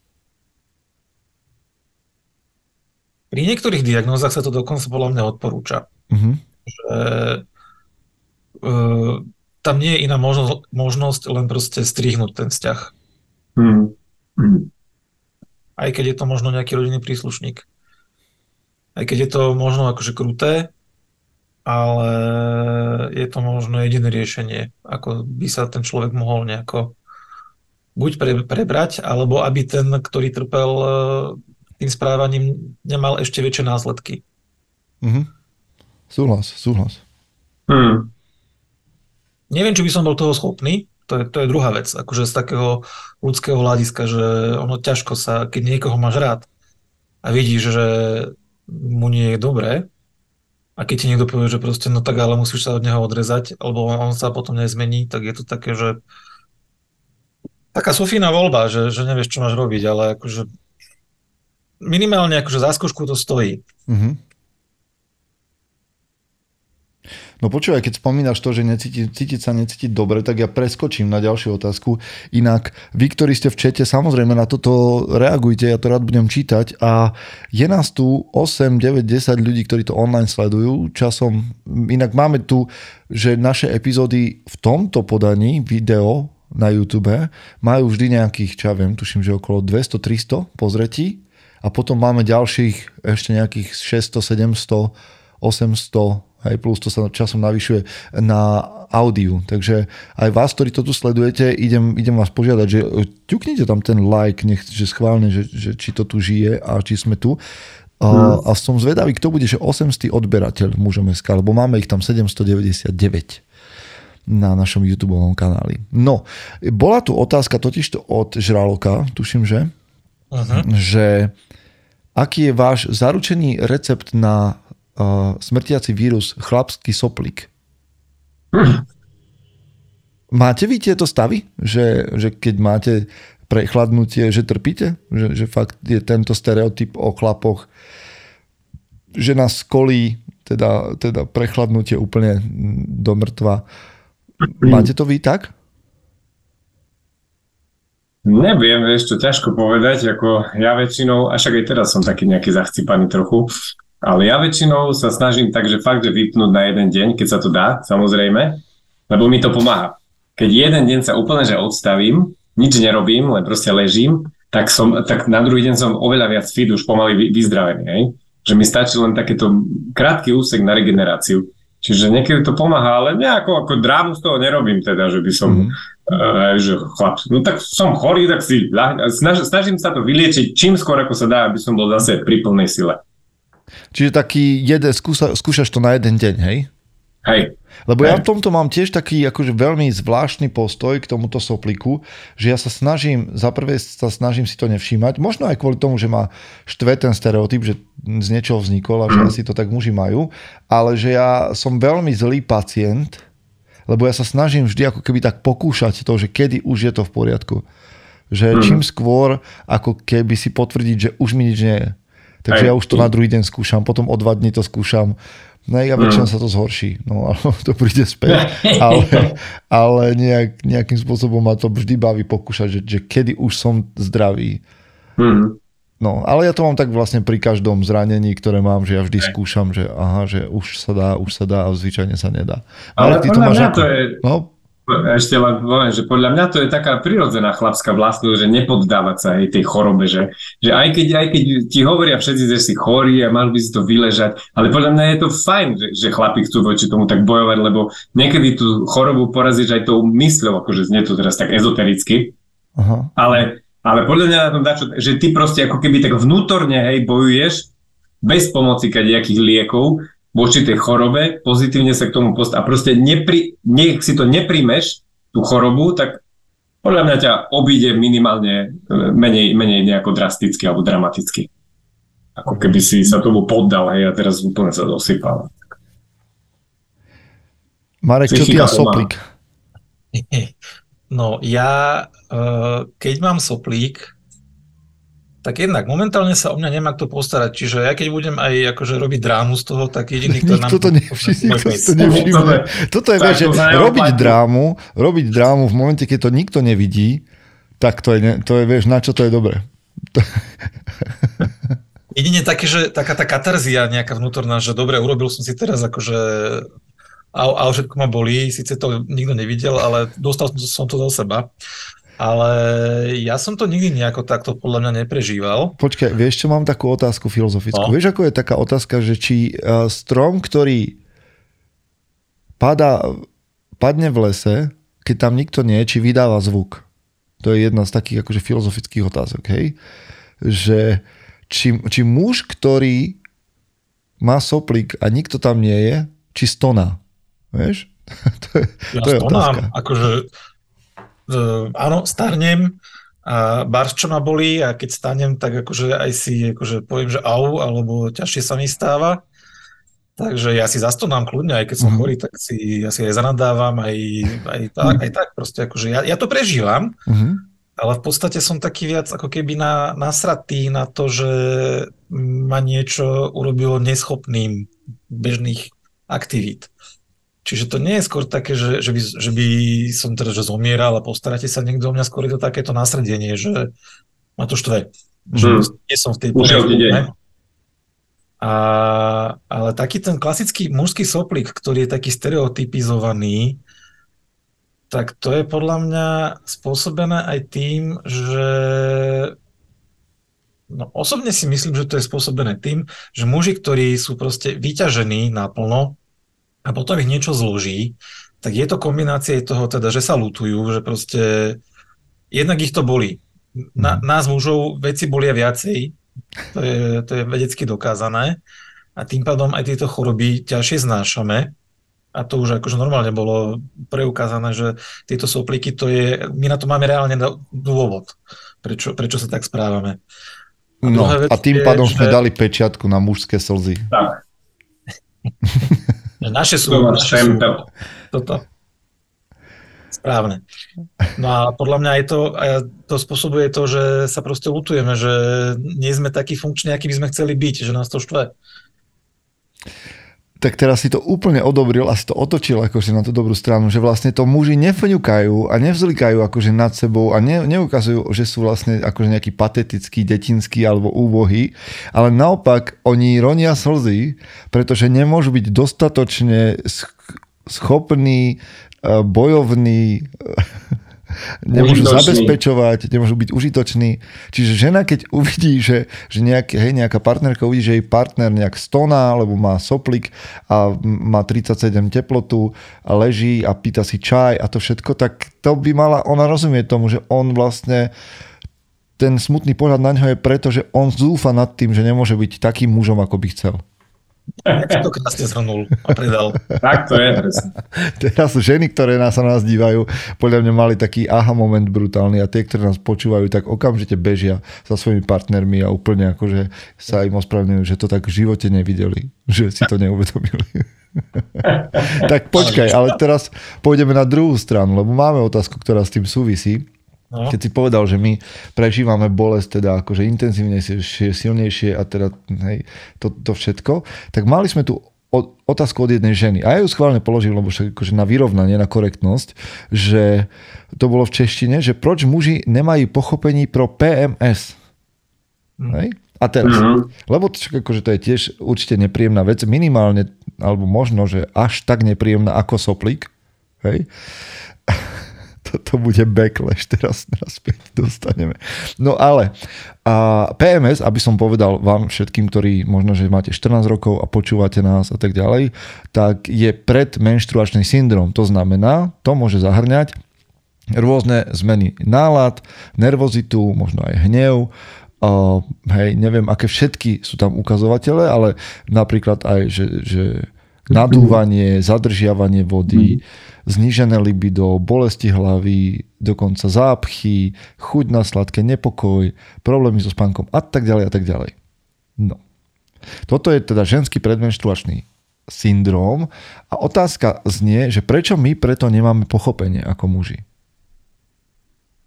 Pri niektorých diagnózach sa to dokonca podľa mňa odporúča. Uh-huh. Že, uh, tam nie je iná možnosť, možnosť len proste strihnúť ten vzťah. Mm. Aj keď je to možno nejaký rodinný príslušník. Aj keď je to možno akože kruté, ale je to možno jediné riešenie, ako by sa ten človek mohol nejako buď pre, prebrať, alebo aby ten, ktorý trpel e, tým správaním, nemal ešte väčšie následky. Mhm. Súhlas, súhlas. Mm. Neviem, či by som bol toho schopný, to je, to je druhá vec, akože z takého ľudského hľadiska, že ono ťažko sa, keď niekoho máš rád a vidíš, že mu nie je dobré, a keď ti niekto povie, že proste, no tak ale musíš sa od neho odrezať, alebo on sa potom nezmení, tak je to také, že taká Sofína voľba, že, že nevieš, čo máš robiť, ale akože minimálne akože za skúšku to stojí. Mhm. No počúvaj, keď spomínaš to, že necíti, cítiť sa necítiť dobre, tak ja preskočím na ďalšiu otázku. Inak, vy, ktorí ste v čete, samozrejme na toto reagujte, ja to rád budem čítať a je nás tu 8, 9, 10 ľudí, ktorí to online sledujú. Časom, inak máme tu, že naše epizódy v tomto podaní video na YouTube majú vždy nejakých, čo ja viem, tuším, že okolo 200-300 pozretí a potom máme ďalších ešte nejakých 600, 700, 800 Hej, plus to sa časom navyšuje na audiu. Takže aj vás, ktorí to tu sledujete, idem, idem vás požiadať, že ťuknite tam ten like, nech, že schválne, že, že či to tu žije a či sme tu. A, hmm. a som zvedavý, kto bude, že 800 odberateľ mužom SK, lebo máme ich tam 799 na našom YouTube kanáli. No, bola tu otázka totižto od Žraloka, tuším, že, uh-huh. že aký je váš zaručený recept na uh, smrtiaci vírus chlapský soplík. Hm. Máte vy tieto stavy? Že, že keď máte prechladnutie, že trpíte? Že, že fakt je tento stereotyp o chlapoch, že nás kolí teda, teda prechladnutie úplne do mŕtva. Máte to vy tak? Neviem, vieš, to ťažko povedať, ako ja väčšinou, až aj teraz som taký nejaký zachcipaný trochu, ale ja väčšinou sa snažím tak, že fakt, že vypnúť na jeden deň, keď sa to dá, samozrejme, lebo mi to pomáha. Keď jeden deň sa úplne že odstavím, nič nerobím, len proste ležím, tak, som, tak na druhý deň som oveľa viac fit, už pomaly vyzdravený. Hej? Že mi stačí len takéto krátky úsek na regeneráciu. Čiže niekedy to pomáha, ale nejako ako drámu z toho nerobím teda, že by som, mm. uh, že chlap, no tak som chorý, tak si snaž, snažím sa to vyliečiť čím skôr ako sa dá, aby som bol zase pri plnej sile. Čiže taký jeden, skúsa, skúšaš to na jeden deň, hej? Hej. Lebo ja v tomto mám tiež taký akože veľmi zvláštny postoj k tomuto sopliku, že ja sa snažím, za prvé sa snažím si to nevšímať, možno aj kvôli tomu, že ma štve ten stereotyp, že z niečoho vznikol a že mm. asi to tak muži majú, ale že ja som veľmi zlý pacient, lebo ja sa snažím vždy ako keby tak pokúšať to, že kedy už je to v poriadku. Že mm. čím skôr, ako keby si potvrdiť, že už mi nič nie je. Takže Aj, ja už to na druhý deň skúšam, potom o dva dní to skúšam. No a väčšinou mm. sa to zhorší, no alebo to príde späť, ale, ale nejak, nejakým spôsobom ma to vždy baví pokúšať, že, že kedy už som zdravý. Mm. No, ale ja to mám tak vlastne pri každom zranení, ktoré mám, že ja vždy skúšam, že aha, že už sa dá, už sa dá a zvyčajne sa nedá. Ale, ale ty to máš ako... to je... No, ešte len poviem, že podľa mňa to je taká prirodzená chlapská vlastnosť, že nepoddávať sa aj tej chorobe, že, že aj, keď, aj keď ti hovoria všetci, že si chorý a mal by si to vyležať, ale podľa mňa je to fajn, že, že chlapi chcú voči tomu tak bojovať, lebo niekedy tú chorobu porazíš aj tou mysľou, akože znie to teraz tak ezotericky, Aha. ale, ale podľa mňa na tom dá, že ty proste ako keby tak vnútorne hej, bojuješ bez pomoci kadejakých liekov voči tej chorobe, pozitívne sa k tomu post a proste nepri, nech si to neprímeš, tú chorobu, tak podľa mňa ťa obíde minimálne e, menej, menej nejako drasticky alebo dramaticky. Ako keby si sa tomu poddal, hej, a teraz úplne sa dosypal. Marek, čo ty a soplík? No ja, e, keď mám soplík, tak jednak momentálne sa o mňa nemá kto postarať, čiže ja keď budem aj akože robiť drámu z toho, tak jediný, kto nám... to nevšimne, to nevšimne. Toto je, vieš, že robiť drámu, robiť drámu v momente, keď to nikto nevidí, tak to je, to je vieš, na čo to je dobré. Jedine také, že taká tá katarzia nejaká vnútorná, že dobre, urobil som si teraz akože a, a všetko ma bolí, síce to nikto nevidel, ale dostal som to do seba. Ale ja som to nikdy nejako takto podľa mňa neprežíval. Počkaj, vieš, čo mám takú otázku filozofickú? No. Vieš, ako je taká otázka, že či uh, strom, ktorý pada, padne v lese, keď tam nikto nie je, či vydáva zvuk. To je jedna z takých akože filozofických otázok, hej? Že či, či muž, ktorý má soplík a nikto tam nie je, či stoná. Vieš? to je, ja to je stonám, otázka. akože áno, starnem a barš čo ma bolí a keď stanem, tak akože aj si akože poviem, že au, alebo ťažšie sa mi stáva. Takže ja si zastonám kľudne, aj keď som mm-hmm. chorý, tak si, ja si aj zanadávam, aj, aj, tak, aj tak proste, akože ja, ja to prežívam, mm-hmm. ale v podstate som taký viac ako keby na, nasratý na to, že ma niečo urobilo neschopným bežných aktivít. Čiže to nie je skôr také, že, že, by, že by som teda že zomieral a postaráte sa niekto o mňa, skôr je to takéto násredenie, že ma to štve. Že mm. nie som v tej plnej a, ale taký ten klasický mužský soplík, ktorý je taký stereotypizovaný, tak to je podľa mňa spôsobené aj tým, že no, osobne si myslím, že to je spôsobené tým, že muži, ktorí sú proste vyťažení naplno a potom ich niečo zloží, tak je to kombinácia toho teda, že sa lutujú, že proste jednak ich to bolí. Na, mhm. nás mužov veci bolia viacej, to je, to je vedecky dokázané. A tým pádom aj tieto choroby ťažšie znášame. A to už akože normálne bolo preukázané, že tieto soplíky, to je, my na to máme reálne dôvod, prečo, prečo sa tak správame. A, no, a tým pádom je, sme že... dali pečiatku na mužské slzy. Tak. naše sú, naše sú toto. Správne. No a podľa mňa aj to, to spôsobuje to, že sa proste lutujeme, že nie sme takí funkční, aký by sme chceli byť, že nás to štve. Tak teraz si to úplne odobril a si to otočil akože na tú dobrú stranu, že vlastne to muži nefňukajú a nevzlikajú akože nad sebou a ne, neukazujú, že sú vlastne akože nejaký patetický, detinský alebo úbohý, ale naopak oni ronia slzy, pretože nemôžu byť dostatočne schopní E, bojovní, nemôžu užitočný. zabezpečovať, nemôžu byť užitoční. Čiže žena, keď uvidí, že, že nejaké, hej, nejaká partnerka uvidí, že jej partner nejak stoná, alebo má soplik a má 37 teplotu a leží a pýta si čaj a to všetko, tak to by mala, ona rozumie tomu, že on vlastne ten smutný pohľad na ňo je preto, že on zúfa nad tým, že nemôže byť takým mužom, ako by chcel. Tak to krásne zhrnul a predal. tak to je, presne. Teraz ženy, ktoré nás sa nás dívajú, podľa mňa mali taký aha moment brutálny a tie, ktoré nás počúvajú, tak okamžite bežia za svojimi partnermi a úplne akože sa im ospravňujú, že to tak v živote nevideli, že si to neuvedomili. tak počkaj, ale teraz pôjdeme na druhú stranu, lebo máme otázku, ktorá s tým súvisí. No. Keď si povedal, že my prežívame bolesť teda akože intenzívnejšie, silnejšie a teda hej, to, to všetko, tak mali sme tu otázku od jednej ženy. A ja ju schválne položím, lebo však akože na vyrovnanie, na korektnosť, že to bolo v češtine, že proč muži nemajú pochopení pro PMS. Mm. Hej? A teraz, mm-hmm. lebo to, akože to je tiež určite nepríjemná vec, minimálne, alebo možno, že až tak nepríjemná ako soplík. Hej? To, to bude backlash, teraz naspäť dostaneme. No ale a PMS, aby som povedal vám všetkým, ktorí možno, že máte 14 rokov a počúvate nás a tak ďalej, tak je predmenštruačný syndrom. To znamená, to môže zahrňať rôzne zmeny nálad, nervozitu, možno aj hnev, uh, hej, neviem, aké všetky sú tam ukazovatele, ale napríklad aj, že, že nadúvanie, zadržiavanie vody, mm znížené libido, bolesti hlavy, dokonca zápchy, chuť na sladké, nepokoj, problémy so spánkom a tak ďalej a tak ďalej. No. Toto je teda ženský predmenštruačný syndróm a otázka znie, že prečo my preto nemáme pochopenie ako muži?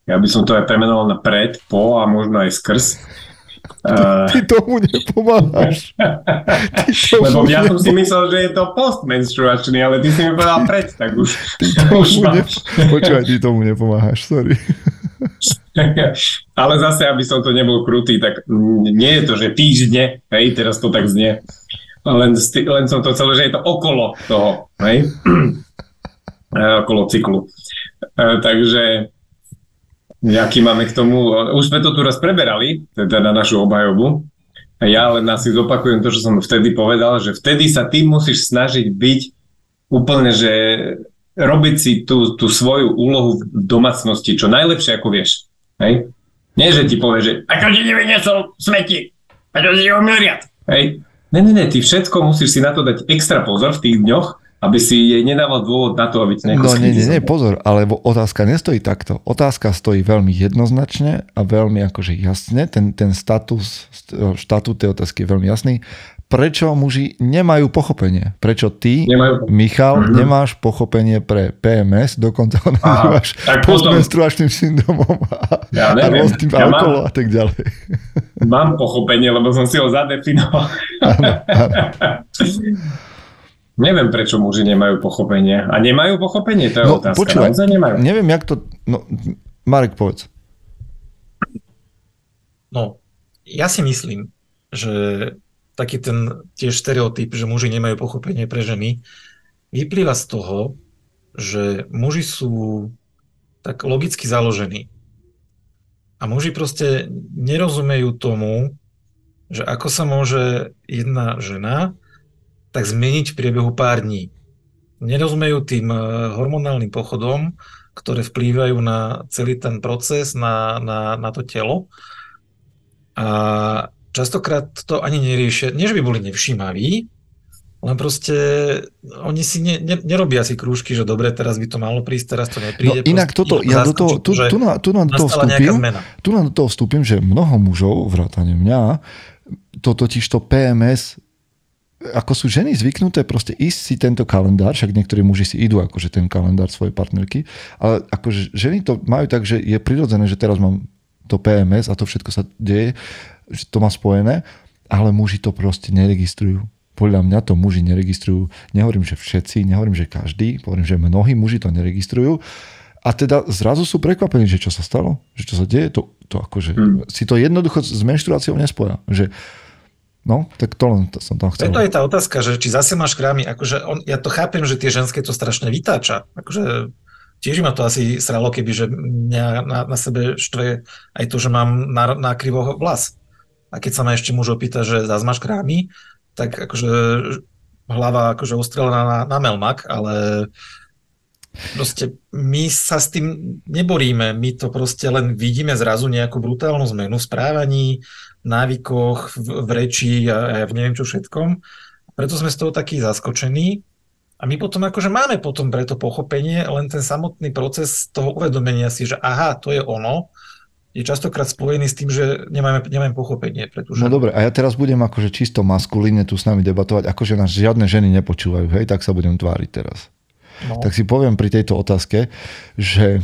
Ja by som to aj premenoval na pred, po a možno aj skrz. Ty tomu nepomáhaš. Ty tomu Lebo ja som si myslel, že je to postmenstruačný, ale ty si mi povedal pred, tak už, ty už máš. Ne... Počúvaj, ty tomu nepomáhaš, sorry. ale zase, aby som to nebol krutý, tak nie je to, že týždne, hej, teraz to tak znie. len, len som to celé, že je to okolo toho, hej? okolo cyklu. E, takže nejaký máme k tomu, už sme to tu raz preberali, teda na našu obhajobu. A ja len asi zopakujem to, čo som vtedy povedal, že vtedy sa ty musíš snažiť byť úplne, že robiť si tú, tú svoju úlohu v domácnosti čo najlepšie, ako vieš. Hej? Nie, že ti povie, že ako ti nevyniesol smeti, a to si umil riad. Hej? Ne, ne, ne, ty všetko musíš si na to dať extra pozor v tých dňoch, aby si jej nedával dôvod na to, aby ti No nie, nie, nie, pozor, ale otázka nestojí takto. Otázka stojí veľmi jednoznačne a veľmi akože jasne. Ten, ten status, štatút tej otázky je veľmi jasný prečo muži nemajú pochopenie. Prečo ty, nemajú. Michal, mm-hmm. nemáš pochopenie pre PMS, dokonca ho nazývaš postmenstruačným syndromom a, ja a rôznym ja alkohol a tak ďalej. Mám pochopenie, lebo som si ho zadefinoval. Neviem, prečo muži nemajú pochopenie. A nemajú pochopenie? To je no, otázka. Počúvaj, nemajú. Neviem, jak to... No, Marek, povedz. No, ja si myslím, že taký ten tiež stereotyp, že muži nemajú pochopenie pre ženy, vyplýva z toho, že muži sú tak logicky založení. A muži proste nerozumejú tomu, že ako sa môže jedna žena tak zmeniť v priebehu pár dní. Nerozumejú tým eh, hormonálnym pochodom, ktoré vplývajú na celý ten proces, na, na, na to telo. A častokrát to ani neriešia, nie že by boli nevšímaví, len proste oni si ne, ne, nerobia si krúžky, že dobre, teraz by to malo prísť, teraz to nepríde. No inak toto, ja do toho, tu, tu, na, tu na do toho vstúpim, tu na do toho vstúpim, že mnoho mužov, vrátane mňa, to totiž to PMS ako sú ženy zvyknuté proste ísť si tento kalendár, však niektorí muži si idú akože ten kalendár svojej partnerky, ale akože ženy to majú tak, že je prirodzené, že teraz mám to PMS a to všetko sa deje že to má spojené, ale muži to proste neregistrujú. Podľa mňa to muži neregistrujú. Nehovorím, že všetci, nehovorím, že každý, hovorím, že mnohí muži to neregistrujú. A teda zrazu sú prekvapení, že čo sa stalo, že čo sa deje, to, to akože, mm. si to jednoducho s menštruáciou nespoja. Že, no, tak to len to som tam chcel. To je tá otázka, že či zase máš krámy, akože on, ja to chápem, že tie ženské to strašne vytáča. Akože tiež ma to asi sralo, keby, že mňa na, na sebe štve aj to, že mám na, na krivo vlas. A keď sa ma ešte muž opýta, že zás máš krámy, tak akože hlava akože ustrelená na, na melmak, ale proste my sa s tým neboríme, my to proste len vidíme zrazu nejakú brutálnu zmenu v správaní, návykoch, v, v reči a, a v neviem čo všetkom. Preto sme z toho takí zaskočení a my potom akože máme potom preto pochopenie, len ten samotný proces toho uvedomenia si, že aha, to je ono, je častokrát spojený s tým, že nemáme, nemáme pochopenie. Pretože... No dobre, a ja teraz budem akože čisto maskulíne tu s nami debatovať, akože nás žiadne ženy nepočúvajú, hej, tak sa budem tváriť teraz. No. Tak si poviem pri tejto otázke, že,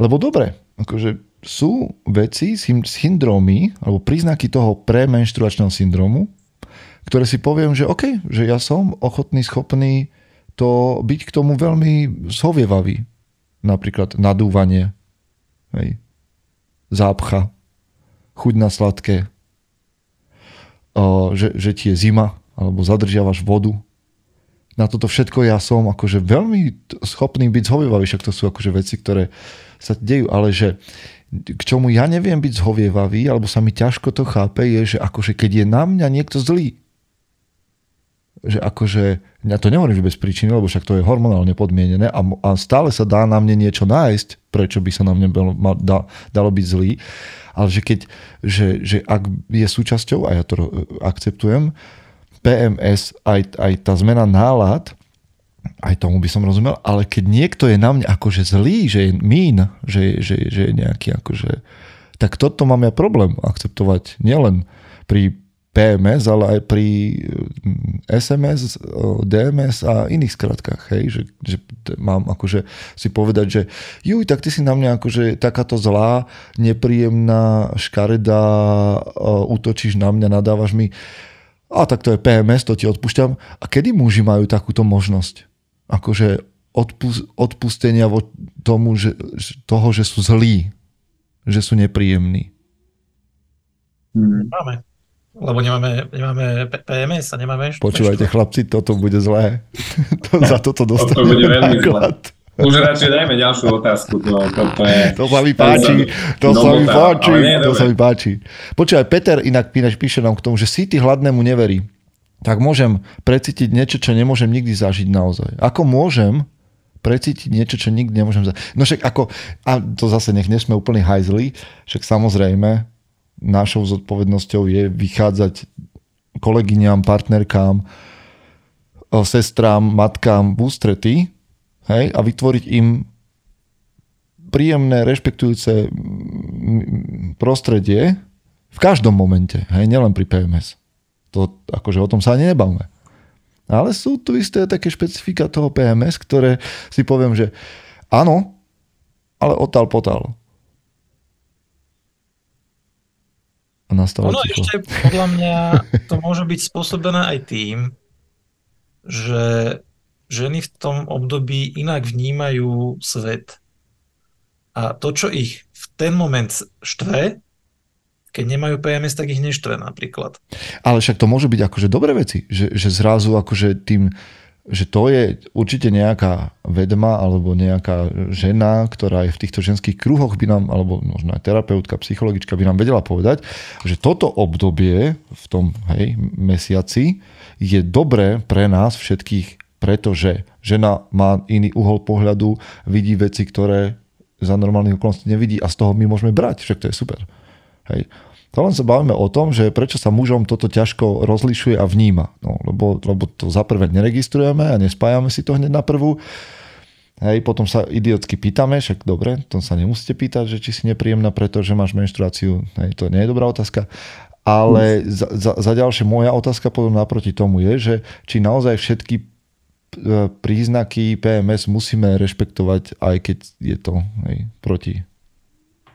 lebo dobre, akože sú veci, syndromy, alebo príznaky toho premenštruačného syndromu, ktoré si poviem, že OK, že ja som ochotný, schopný to byť k tomu veľmi zhovievavý. Napríklad nadúvanie, hej, zápcha, chuť na sladké, že, že ti je zima, alebo zadržiavaš vodu. Na toto všetko ja som akože veľmi schopný byť zhovievavý, však to sú akože veci, ktoré sa dejú, ale že k čomu ja neviem byť zhovievavý, alebo sa mi ťažko to chápe, je, že akože keď je na mňa niekto zlý, že akože, ja to nehovorím, že bez príčiny, lebo však to je hormonálne podmienené a, a stále sa dá na mne niečo nájsť, prečo by sa na mne bolo, mal, da, dalo byť zlý, ale že keď, že, že ak je súčasťou, a ja to akceptujem, PMS, aj, aj tá zmena nálad, aj tomu by som rozumel, ale keď niekto je na mňa akože zlý, že je mín, že, že, že je nejaký akože, tak toto mám ja problém akceptovať nielen pri PMS, ale aj pri SMS, mm, DMS a iných skratkách, hej, že, že mám akože si povedať, že juj, tak ty si na mňa akože takáto zlá, nepríjemná, škaredá, útočíš na mňa, nadávaš mi, a tak to je PMS, to ti odpúšťam. A kedy muži majú takúto možnosť? Akože odpustenia vo tomu, že, toho, že sú zlí, že sú nepríjemní. Hmm. Máme. lebo nemáme, nemáme PMS a nemáme... Počúvajte chlapci, toto bude zlé. to, za toto dostaneme to bude veľmi náklad. Zlé. Už radšej dajme ďalšiu otázku. To, to, to, je, to sa mi páči, to sa mi páči, to sa mi páči. Počúvaj, Peter inak píše nám k tomu, že City hladnému neverí. Tak môžem precítiť niečo, čo nemôžem nikdy zažiť naozaj. Ako môžem precítiť niečo, čo nikdy nemôžem zažiť? No však ako, a to zase nech nesme úplný hajzli, však samozrejme, našou zodpovednosťou je vychádzať kolegyňam, partnerkám, sestrám, matkám v ústrety hej, a vytvoriť im príjemné, rešpektujúce prostredie v každom momente, hej, nielen pri PMS. To, akože o tom sa ani nebavme. Ale sú tu isté také špecifika toho PMS, ktoré si poviem, že áno, ale otal potal. A nastalo ono ticho. ešte podľa mňa to môže byť spôsobené aj tým, že ženy v tom období inak vnímajú svet. A to, čo ich v ten moment štve, keď nemajú PMS, tak ich neštve napríklad. Ale však to môže byť akože dobré veci, že, že zrazu akože tým že to je určite nejaká vedma alebo nejaká žena, ktorá je v týchto ženských kruhoch by nám, alebo možno aj terapeutka, psychologička by nám vedela povedať, že toto obdobie v tom hej, mesiaci je dobré pre nás všetkých, pretože žena má iný uhol pohľadu, vidí veci, ktoré za normálnych okolností nevidí a z toho my môžeme brať, však to je super. Hej. To len sa bavíme o tom, že prečo sa mužom toto ťažko rozlišuje a vníma. No, lebo, lebo to za prvé neregistrujeme a nespájame si to hneď na prvú. Hej, potom sa idiotsky pýtame, však dobre, to sa nemusíte pýtať, že či si nepríjemná, pretože máš menštruáciu. Hej, to nie je dobrá otázka. Ale za, za, za ďalšie moja otázka potom naproti tomu je, že či naozaj všetky príznaky PMS musíme rešpektovať, aj keď je to hej, proti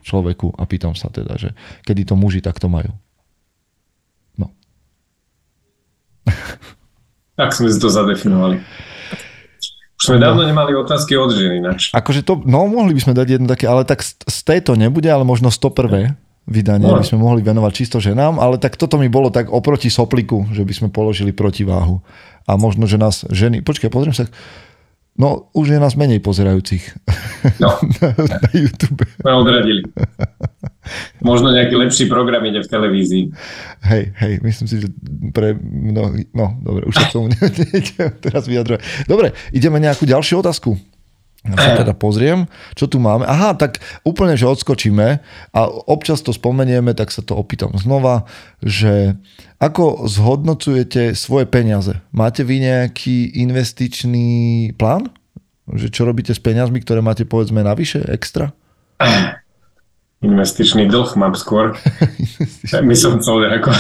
človeku a pýtam sa teda, že kedy to muži takto majú. No. Tak sme si to zadefinovali. Už sme no. dávno nemali otázky od ženy ináč. Akože to, no mohli by sme dať jedno také, ale tak z tejto nebude, ale možno 101 vydanie no. by sme mohli venovať čisto ženám, ale tak toto mi bolo tak oproti sopliku, že by sme položili protiváhu. A možno, že nás ženy... Počkaj, pozriem sa, No, už je nás menej pozerajúcich no. na, na YouTube. Sme odradili. Možno nejaký lepší program ide v televízii. Hej, hej, myslím si, že pre mnohých... No, dobre, už sa k tomu nejdem teraz vyjadrovať. Dobre, ideme nejakú ďalšiu otázku. Ja sa teda pozriem, čo tu máme. Aha, tak úplne, že odskočíme a občas to spomenieme, tak sa to opýtam znova, že ako zhodnocujete svoje peniaze? Máte vy nejaký investičný plán? Že čo robíte s peniazmi, ktoré máte povedzme navyše, extra? Investičný dlh mám skôr. My som chcel ako...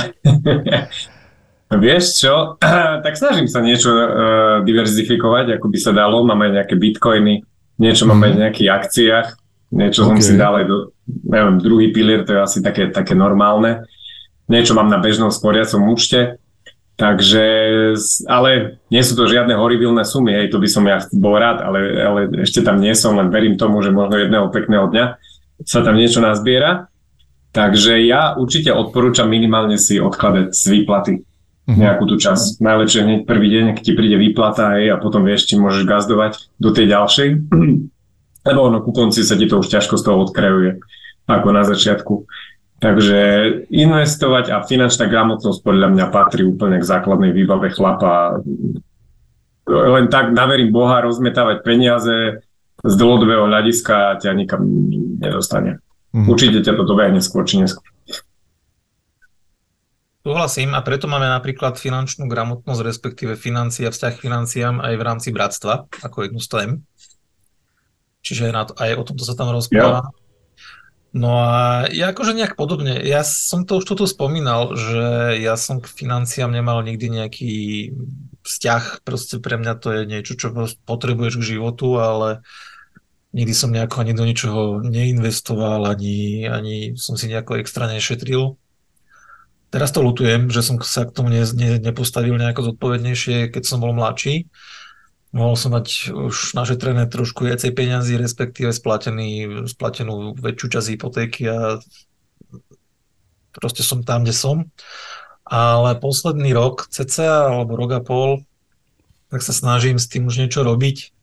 Vieš čo, tak snažím sa niečo uh, diverzifikovať, ako by sa dalo. Máme nejaké bitcoiny, niečo mám aj v nejakých akciách, niečo okay. som si dal aj do, neviem, druhý pilier, to je asi také, také normálne. Niečo mám na bežnom sporiacom účte, takže, ale nie sú to žiadne horibilné sumy, hej, to by som ja bol rád, ale, ale ešte tam nie som, len verím tomu, že možno jedného pekného dňa sa tam niečo nazbiera. Takže ja určite odporúčam minimálne si odkladať z výplaty. Nejakú tú časť. Najlepšie hneď prvý deň, keď ti príde výplata aj a potom vieš, či môžeš gazdovať do tej ďalšej. Lebo ono ku konci sa ti to už ťažko z toho odkrajuje, ako na začiatku. Takže investovať a finančná gramotnosť podľa mňa patrí úplne k základnej výbave chlapa. Len tak naverím Boha rozmetávať peniaze z dlhodobého hľadiska ťa nikam nedostane. Mm. Určite ťa to dobehne skôr či neskôr. Súhlasím a preto máme napríklad finančnú gramotnosť, respektíve financie a vzťah k financiám aj v rámci bratstva, ako jednu z tém. Čiže aj o tomto sa tam rozpráva. Ja. No a ja akože nejak podobne. Ja som to už tu spomínal, že ja som k financiám nemal nikdy nejaký vzťah. Proste pre mňa to je niečo, čo potrebuješ k životu, ale nikdy som nejako ani do ničoho neinvestoval, ani, ani som si nejako extra nešetril. Teraz to lutujem, že som sa k tomu ne, ne, nepostavil nejako zodpovednejšie, keď som bol mladší. Mohol som mať už našetrené trošku viacej peňazí, respektíve splatený, splatenú väčšiu časť hypotéky a proste som tam, kde som. ale posledný rok, cca alebo rok a pol, tak sa snažím s tým už niečo robiť.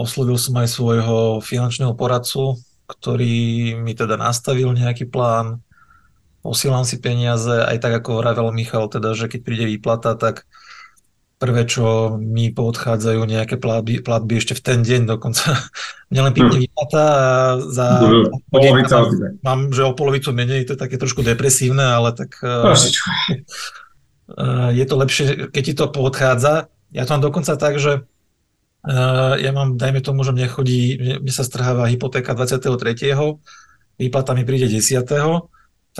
oslovil som aj svojho finančného poradcu, ktorý mi teda nastavil nejaký plán, posielam si peniaze, aj tak ako vravel Michal, teda, že keď príde výplata, tak prvé, čo mi poodchádzajú nejaké platby, platby ešte v ten deň dokonca. Mne len pýtne hm. výplata a za polovica mám, mám, že o polovicu menej, to je také trošku depresívne, ale tak uh, je to lepšie, keď ti to poodchádza. Ja to mám dokonca tak, že uh, ja mám, dajme tomu, že mne chodí, mne sa strháva hypotéka 23. Výplata mi príde 10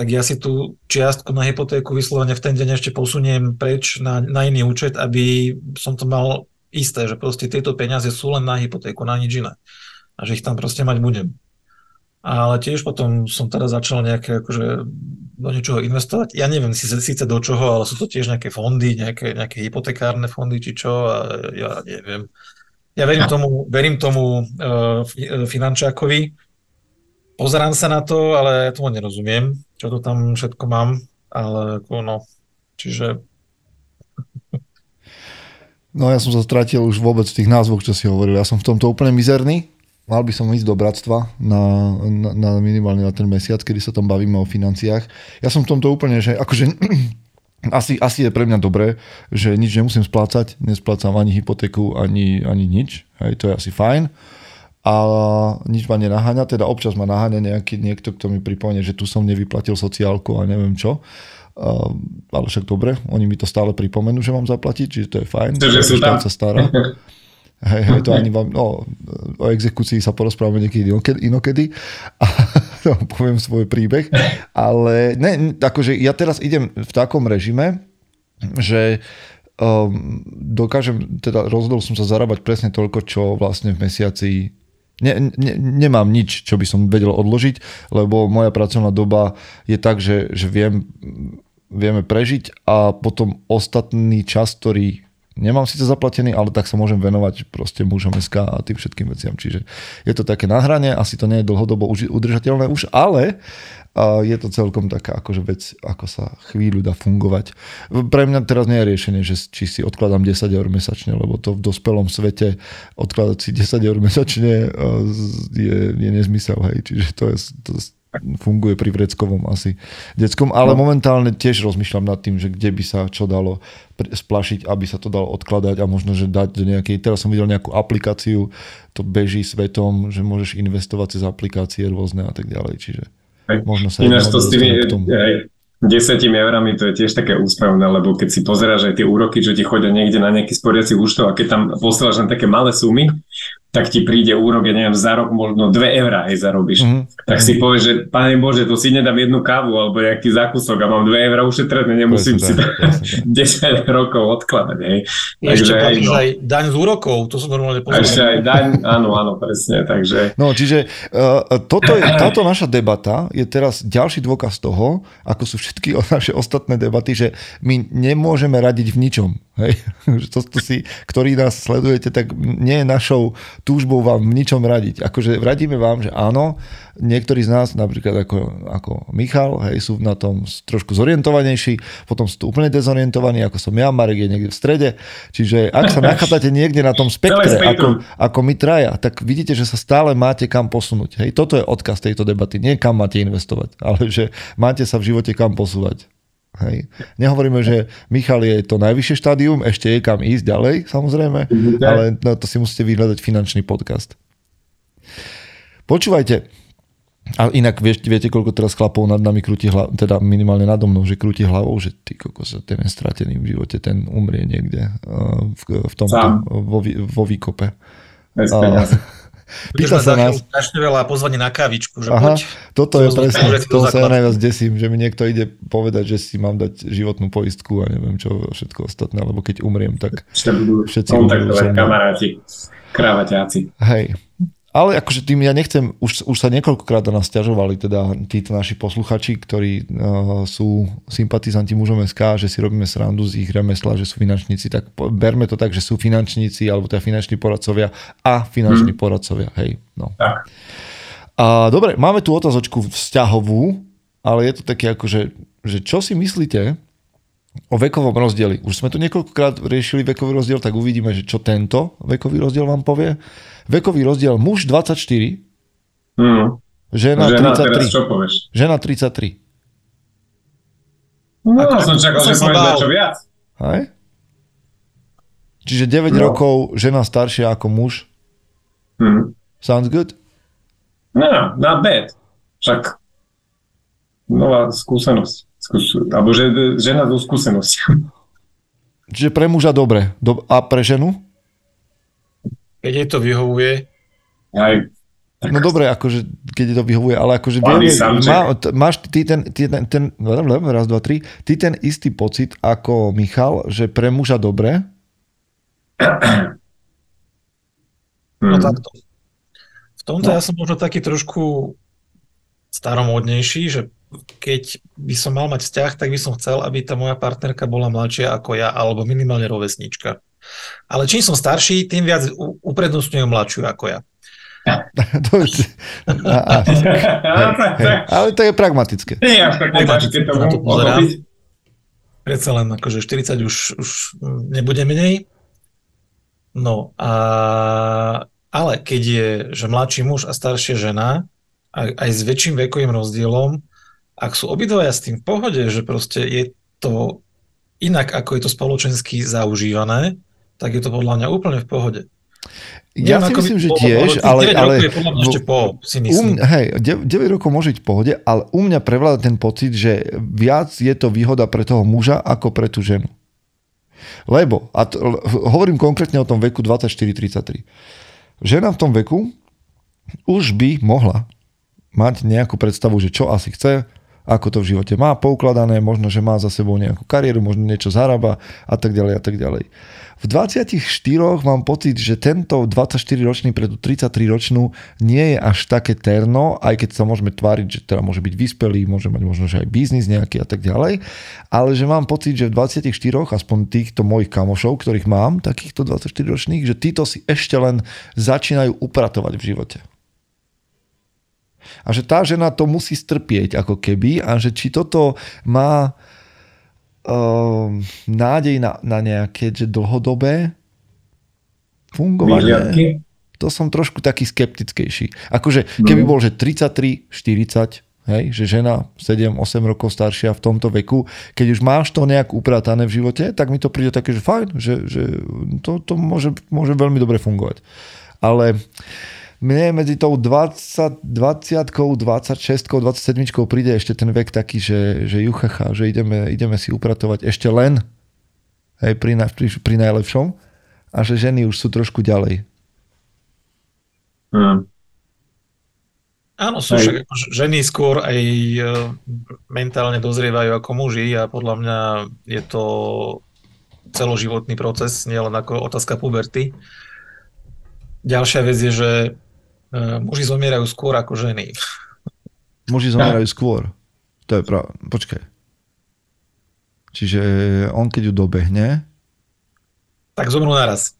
tak ja si tú čiastku na hypotéku vyslovene v ten deň ešte posuniem preč na, na iný účet, aby som to mal isté, že proste tieto peniaze sú len na hypotéku, na nič iné. A že ich tam proste mať budem. Ale tiež potom som teda začal nejaké akože do niečoho investovať. Ja neviem si síce do čoho, ale sú to tiež nejaké fondy, nejaké, nejaké hypotekárne fondy či čo a ja neviem. Ja verím tomu, verím tomu uh, finančákovi, pozerám sa na to, ale ja tomu nerozumiem čo to tam všetko mám, ale no, čiže... No ja som sa stratil už vôbec v tých názvoch, čo si hovoril. Ja som v tomto úplne mizerný. Mal by som ísť do bratstva na, na, na minimálne na ten mesiac, kedy sa tam bavíme o financiách. Ja som v tomto úplne, že akože asi, asi je pre mňa dobré, že nič nemusím splácať, nesplácam ani hypotéku, ani, ani nič. Hej, to je asi fajn a nič ma nenaháňa, teda občas ma naháňa nejaký, niekto, kto mi pripomne, že tu som nevyplatil sociálku a neviem čo. Uh, ale však dobre, oni mi to stále pripomenú, že mám zaplatiť, čiže to je fajn. že sú tam. sa stará. Hej, hej, to ani vám, no, o exekúcii sa porozprávame niekedy inokedy a no, poviem svoj príbeh, ale ne, akože ja teraz idem v takom režime, že um, dokážem, teda rozhodol som sa zarábať presne toľko, čo vlastne v mesiaci ne, ne, nemám nič, čo by som vedel odložiť, lebo moja pracovná doba je tak, že, že viem, vieme prežiť a potom ostatný čas, ktorý nemám síce zaplatený, ale tak sa môžem venovať proste mužom SK a tým všetkým veciam. Čiže je to také nahranie, asi to nie je dlhodobo udržateľné už, ale a je to celkom taká akože vec, ako sa chvíľu dá fungovať. Pre mňa teraz nie je riešenie, že či si odkladám 10 eur mesačne, lebo to v dospelom svete odkladať si 10 eur mesačne je, je nezmysel, hej. Čiže to, je, to funguje pri vreckovom asi detskom, ale no. momentálne tiež rozmýšľam nad tým, že kde by sa čo dalo splašiť, aby sa to dalo odkladať a možno, že dať do nejakej, teraz som videl nejakú aplikáciu, to beží svetom, že môžeš investovať cez aplikácie rôzne a tak ďalej, čiže Možno sa Ináč to s tými desetimi eurami to je tiež také úspravné, lebo keď si pozeráš aj tie úroky, že ti chodia niekde na nejaký sporiaci účtov a keď tam posielaš len také malé sumy, tak ti príde úrok, ja neviem, za rok možno 2 eurá aj zarobíš. Mm-hmm. Tak si povieš, že pane Bože, to si nedám jednu kávu alebo nejaký zákusok a mám 2 eurá ušetrené, nemusím si to 10 rokov odkladať. Hej. Ešte platíš no, aj daň z úrokov, to som normálne povedal. Ešte aj daň, áno, áno, presne. Takže... No, čiže uh, toto je, táto naša debata je teraz ďalší dôkaz toho, ako sú všetky naše ostatné debaty, že my nemôžeme radiť v ničom. Hej? To, to si, ktorí nás sledujete, tak nie je našou túžbou vám v ničom radiť. Akože radíme vám, že áno, niektorí z nás, napríklad ako, ako Michal, hej, sú na tom trošku zorientovanejší, potom sú tu úplne dezorientovaní, ako som ja, Marek je niekde v strede. Čiže ak sa nachádzate niekde na tom spektre, ako, ako my traja, tak vidíte, že sa stále máte kam posunúť. Hej, toto je odkaz tejto debaty. Nie kam máte investovať, ale že máte sa v živote kam posúvať. Hej. Nehovoríme, že Michal je to najvyššie štádium, ešte je kam ísť ďalej, samozrejme, okay. ale no, to si musíte vyhľadať finančný podcast. Počúvajte, a inak viete, viete, koľko teraz chlapov nad nami krúti hlavou, teda minimálne nado mnou, že krúti hlavou, že ty kokos, ten je stratený v živote, ten umrie niekde uh, v, v tom vo, vo výkope. Bez Pýta sa nás... Strašne veľa pozvanie na kávičku, že Aha, poď. Toto je presne, to sa ja najviac desím, že mi niekto ide povedať, že si mám dať životnú poistku a neviem čo všetko ostatné, lebo keď umriem, tak všetci budú kamaráti, krávaťáci. Hej, ale akože tým ja nechcem, už, už sa niekoľkokrát na nás ťažovali teda títo naši posluchači, ktorí uh, sú sympatizanti mužom SK, že si robíme srandu z ich remesla, že sú finančníci, tak berme to tak, že sú finančníci alebo teda finanční poradcovia a finanční hmm. poradcovia, hej. No. Tak. A, dobre, máme tu otázočku vzťahovú ale je to také ako, že, že čo si myslíte o vekovom rozdieli? Už sme tu niekoľkokrát riešili vekový rozdiel, tak uvidíme, že čo tento vekový rozdiel vám povie. Vekový rozdiel muž 24, Mm. žena, Žena, 33. teraz čo povieš? Žena 33. No, Ako- som čakal, som že povieš niečo viac. Hej? Čiže 9 No. rokov žena staršia ako muž. Hm. Sounds good? No, not bad. Však nová skúsenosť. Alebo že, žena so skúsenosťou. Čiže pre muža dobre. Do, a pre ženu? Keď jej to vyhovuje, Aj, No dobre, akože, keď je to vyhovuje, ale akože vieme, má, t- máš ty ten, ty ten, ten, raz, dva, tri, ty ten istý pocit ako Michal, že pre muža dobre, no hm. takto. V tomto No. ja som možno taký trošku staromódnejší, že keď by som mal mať vzťah, tak by som chcel, aby tá moja partnerka bola mladšia ako ja, alebo minimálne rovesnička. Ale čím som starší, tým viac uprednostňujem mladšiu ako ja. to, je- a, a, hej, hej, ale to je pragmatické. Nie, až také ťažké to to. Predsa len akože 40 už, už nebude menej. No a ale keď je, že mladší muž a staršia žena, aj, aj s väčším vekovým rozdielom, ak sú obidvaja s tým v pohode, že proste je to inak, ako je to spoločensky zaužívané, tak je to podľa mňa úplne v pohode. Ja Neviem, si myslím, že bolo, tiež, tých ale, 9 ale rokov je podľa mňa ešte po, si myslím. hej, 9 rokov môže byť v pohode, ale u mňa prevláda ten pocit, že viac je to výhoda pre toho muža ako pre tú ženu. Lebo, a to, hovorím konkrétne o tom veku 24-33. Žena v tom veku už by mohla mať nejakú predstavu, že čo asi chce, ako to v živote má poukladané, možno, že má za sebou nejakú kariéru, možno niečo zarába a tak ďalej a tak ďalej. V 24 mám pocit, že tento 24-ročný pre tú 33-ročnú nie je až také terno, aj keď sa môžeme tváriť, že teda môže byť vyspelý, môže mať možno, že aj biznis nejaký a tak ďalej, ale že mám pocit, že v 24, aspoň týchto mojich kamošov, ktorých mám, takýchto 24-ročných, že títo si ešte len začínajú upratovať v živote. A že tá žena to musí strpieť ako keby a že či toto má um, nádej na, na nejaké že dlhodobé fungovanie. Vyhliadky. To som trošku taký skeptickejší. Akože keby No. bol, že 33, 40, hej, že žena 7, 8 rokov staršia v tomto veku, keď už máš to nejak upratané v živote, tak mi to príde také, že fajn, že, že to, to môže, môže veľmi dobre fungovať. Ale mne medzi tou 20, 20, 26, 27 príde ešte ten vek taký, že, že juchacha, že ideme, ideme si upratovať ešte len hej, pri, na, pri, pri najlepšom a že ženy už sú trošku ďalej. Hm. Áno, sú však ženy skôr aj e, mentálne dozrievajú ako muži a podľa mňa je to celoživotný proces, nielen ako otázka puberty. Ďalšia vec je, že muži zomierajú skôr ako ženy. Muži zomierajú skôr. To je pravda. Počkaj. Čiže on keď ju dobehne, Tak zomrú naraz.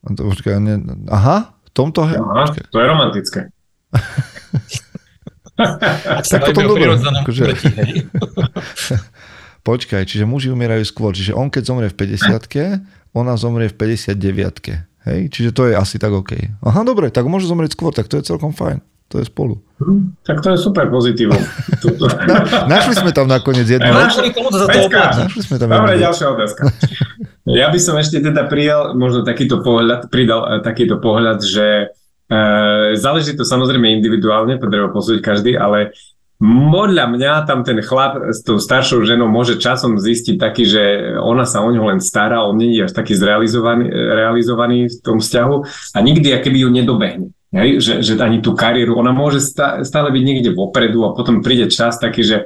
počkaj, ne, aha, v tomto... he- Aha, Počkaj. to je romantické. Ak sa Tak potom dobre, akože-. Počkaj, čiže muži umierajú skôr. Čiže on keď zomrie v 50 ona zomrie v 59 Hej? Čiže to je asi tak OK. Aha, dobre, tak môže zomrieť skôr, tak to je celkom fajn. To je spolu. Hm, Tak to je super pozitívum. Toto- Našli sme tam nakoniec jednu. Kvôli tomu to za to. Našli sme tam Dobre, jednu. ďalšia otázka. Ja by som ešte teda prijal možno takýto pohľad, pridal eh, takýto pohľad, že e, záleží to samozrejme individuálne, to treba posúdiť každý, ale podľa mňa tam ten chlap s tou staršou ženou môže časom zistiť taký, že ona sa o ňo len stará, on nie je až taký zrealizovaný, realizovaný v tom vzťahu a nikdy akéby ju nedobehne. Hej? Že, že ani tú kariéru, ona môže stále byť niekde vopredu a potom príde čas taký, že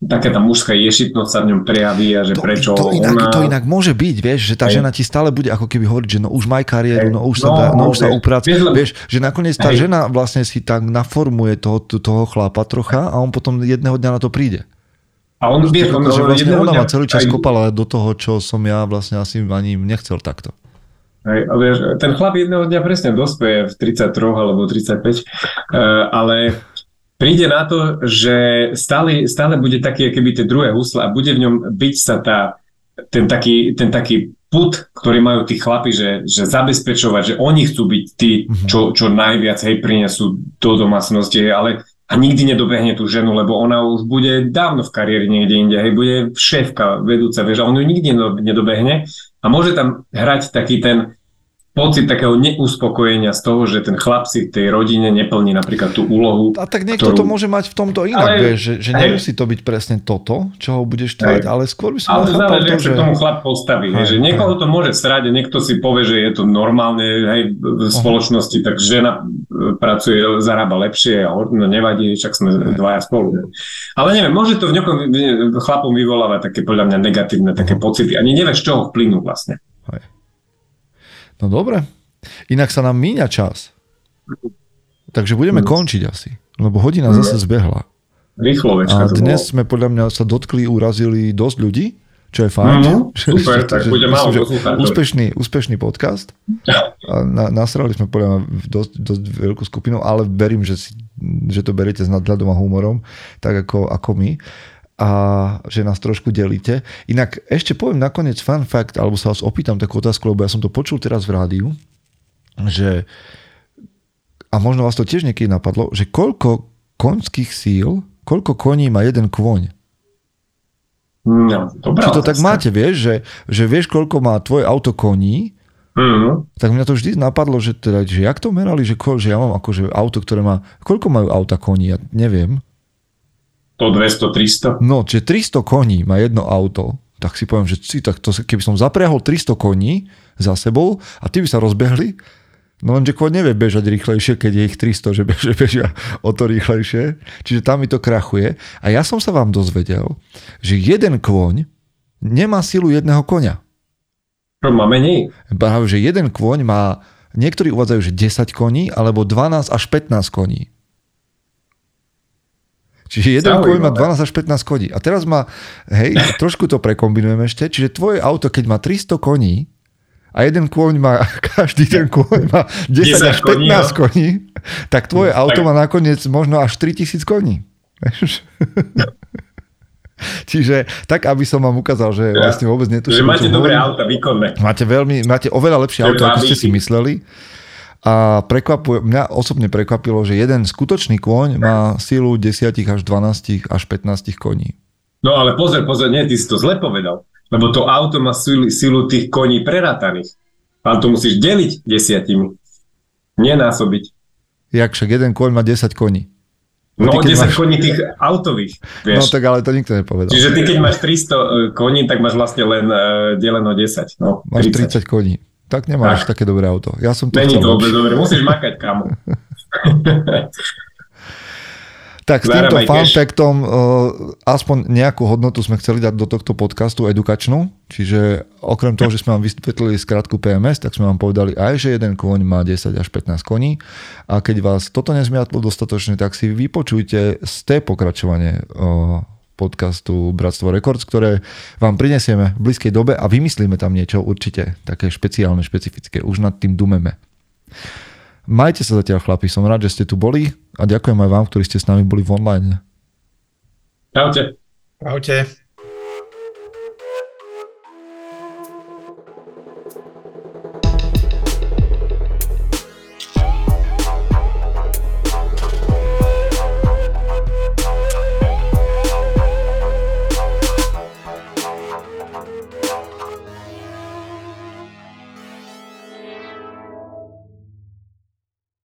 taká tá mužská ješitnosť sa v ňom prejaví a že To, prečo to, inak, ona... to inak môže byť, vieš, že tá Hej. žena ti stále bude ako keby hovoriť, že no už maj kariéru, Hej. no už sa, No, dá, no už sa vieš, uprac. vieš, Vieš, že nakoniec tá Hej. žena vlastne si tak naformuje toho, toho chlapa trocha a on potom jedného dňa na to príde. A on, vieš, on, že vlastne ona ma celý čas aj- kopala do toho, čo som ja vlastne asi ani nechcel takto. Hej, a vieš, ten chlap jedného dňa presne dospeje v 33 alebo 35, uh, ale príde na to, že stále, stále bude také, keby tie druhé husle a bude v ňom byť sa tá, ten taký, ten taký put, ktorý majú tí chlapi, že, že zabezpečovať, že oni chcú byť tí, mhm. čo, čo najviac hej prinesú do domácnosti, ale a nikdy nedobehne tú ženu, lebo ona už bude dávno v kariéri niekde inde, hej, bude šéfka, vedúca, vieš, a on ju nikdy nedobehne a môže tam hrať taký ten pocit takého neuspokojenia z toho, že ten chlap si v tej rodine neplní napríklad tú úlohu. A tak niekto ktorú... to môže mať v tomto inak, ale, vieš, že, že nemusí to byť presne toto, čo ho budeš tvať, ale skôr by som ale chápal to, že... tomu chlap postaví, hej, že niekoho to môže srať niekto si povie, že je to normálne hej, v spoločnosti, tak žena e, pracuje, zarába lepšie a no, nevadí, však sme dvaja spolu. Ale neviem, môže to v nejakom chlapom vyvolávať také podľa mňa negatívne také pocity. Ani nevieš, čo ho vplynú vlastne. No dobre. Inak sa nám míňa čas. Takže budeme mm. končiť asi. Lebo hodina mm. zase zbehla. Rýchlo A dnes sme podľa mňa sa dotkli, urazili dosť ľudí, čo je fajn. Mm, super, že, tak že, bude málo úspešný, úspešný podcast. A na, nasrali sme podľa mňa dosť, dosť veľkú skupinu, ale verím, že, si, že to beriete s nadhľadom a humorom, tak ako, ako my a že nás trošku delíte. Inak ešte poviem nakoniec fun fact, alebo sa vás opýtam takú otázku, lebo ja som to počul teraz v rádiu, že a možno vás to tiež niekedy napadlo, že koľko konských síl, koľko koní má jeden kôň? No, dobrá Či to tak máte, vieš, že, že vieš, koľko má tvoje auto koní, mm-hmm. tak mňa to vždy napadlo, že teda, že jak to merali, že, že ja mám akože auto, ktoré má, koľko majú auta koní, ja neviem. 100, 200, 300? No, čiže 300 koní má jedno auto, tak si poviem, že si, tak to, keby som zapriahol 300 koní za sebou a ty by sa rozbehli, no lenže kôň nevie bežať rýchlejšie, keď je ich 300, že, bežia, bežia o to rýchlejšie. Čiže tam mi to krachuje. A ja som sa vám dozvedel, že jeden kôň nemá silu jedného konia. To má menej? Práve, že jeden kôň má, niektorí uvádzajú, že 10 koní, alebo 12 až 15 koní. Čiže jeden kôň má 12 až 15 koní. A teraz má, hej, trošku to prekombinujeme ešte, čiže tvoje auto, keď má 300 koní, a jeden kôň má, každý ten kôň má 10, 10 až 15 koní, no. koní, tak tvoje no, auto tak. má nakoniec možno až 3000 koní. Čiže tak, aby som vám ukázal, že ja. vlastne vôbec netuším. Že máte dobré auta, výkonné. Máte, veľmi, máte oveľa lepšie auto, ako ste si mysleli. A prekvapuje, mňa osobne prekvapilo, že jeden skutočný kôň má sílu 10 až 12 až 15 koní. No ale pozor, pozor, nie, ty si to zle povedal. Lebo to auto má sílu, sílu tých koní prerátaných. Ale to musíš deliť desiatimi. Nenásobiť. Jak však jeden kôň má 10 koní. No, ty, 10 máš... koní tých autových. Vieš. No tak ale to nikto nepovedal. Čiže ty keď máš 300 e, koní, tak máš vlastne len uh, deleno 10. No, máš 30, 30 koní. Tak nemáš tak. také dobré auto. Ja som to Není to vôbec dobré, musíš makať, kamo. tak s týmto fun factom uh, aspoň nejakú hodnotu sme chceli dať do tohto podcastu edukačnú, čiže okrem toho, že sme vám vysvetlili skratku PMS, tak sme vám povedali aj, že jeden kôň má 10 až 15 koní a keď vás toto nezmiatlo dostatočne, tak si vypočujte z té pokračovanie uh, podcastu Bratstvo Records, ktoré vám prinesieme v blízkej dobe a vymyslíme tam niečo určite také špeciálne, špecifické. Už nad tým dumeme. Majte sa zatiaľ chlapi, som rád, že ste tu boli a ďakujem aj vám, ktorí ste s nami boli v online. Čaute. Čaute.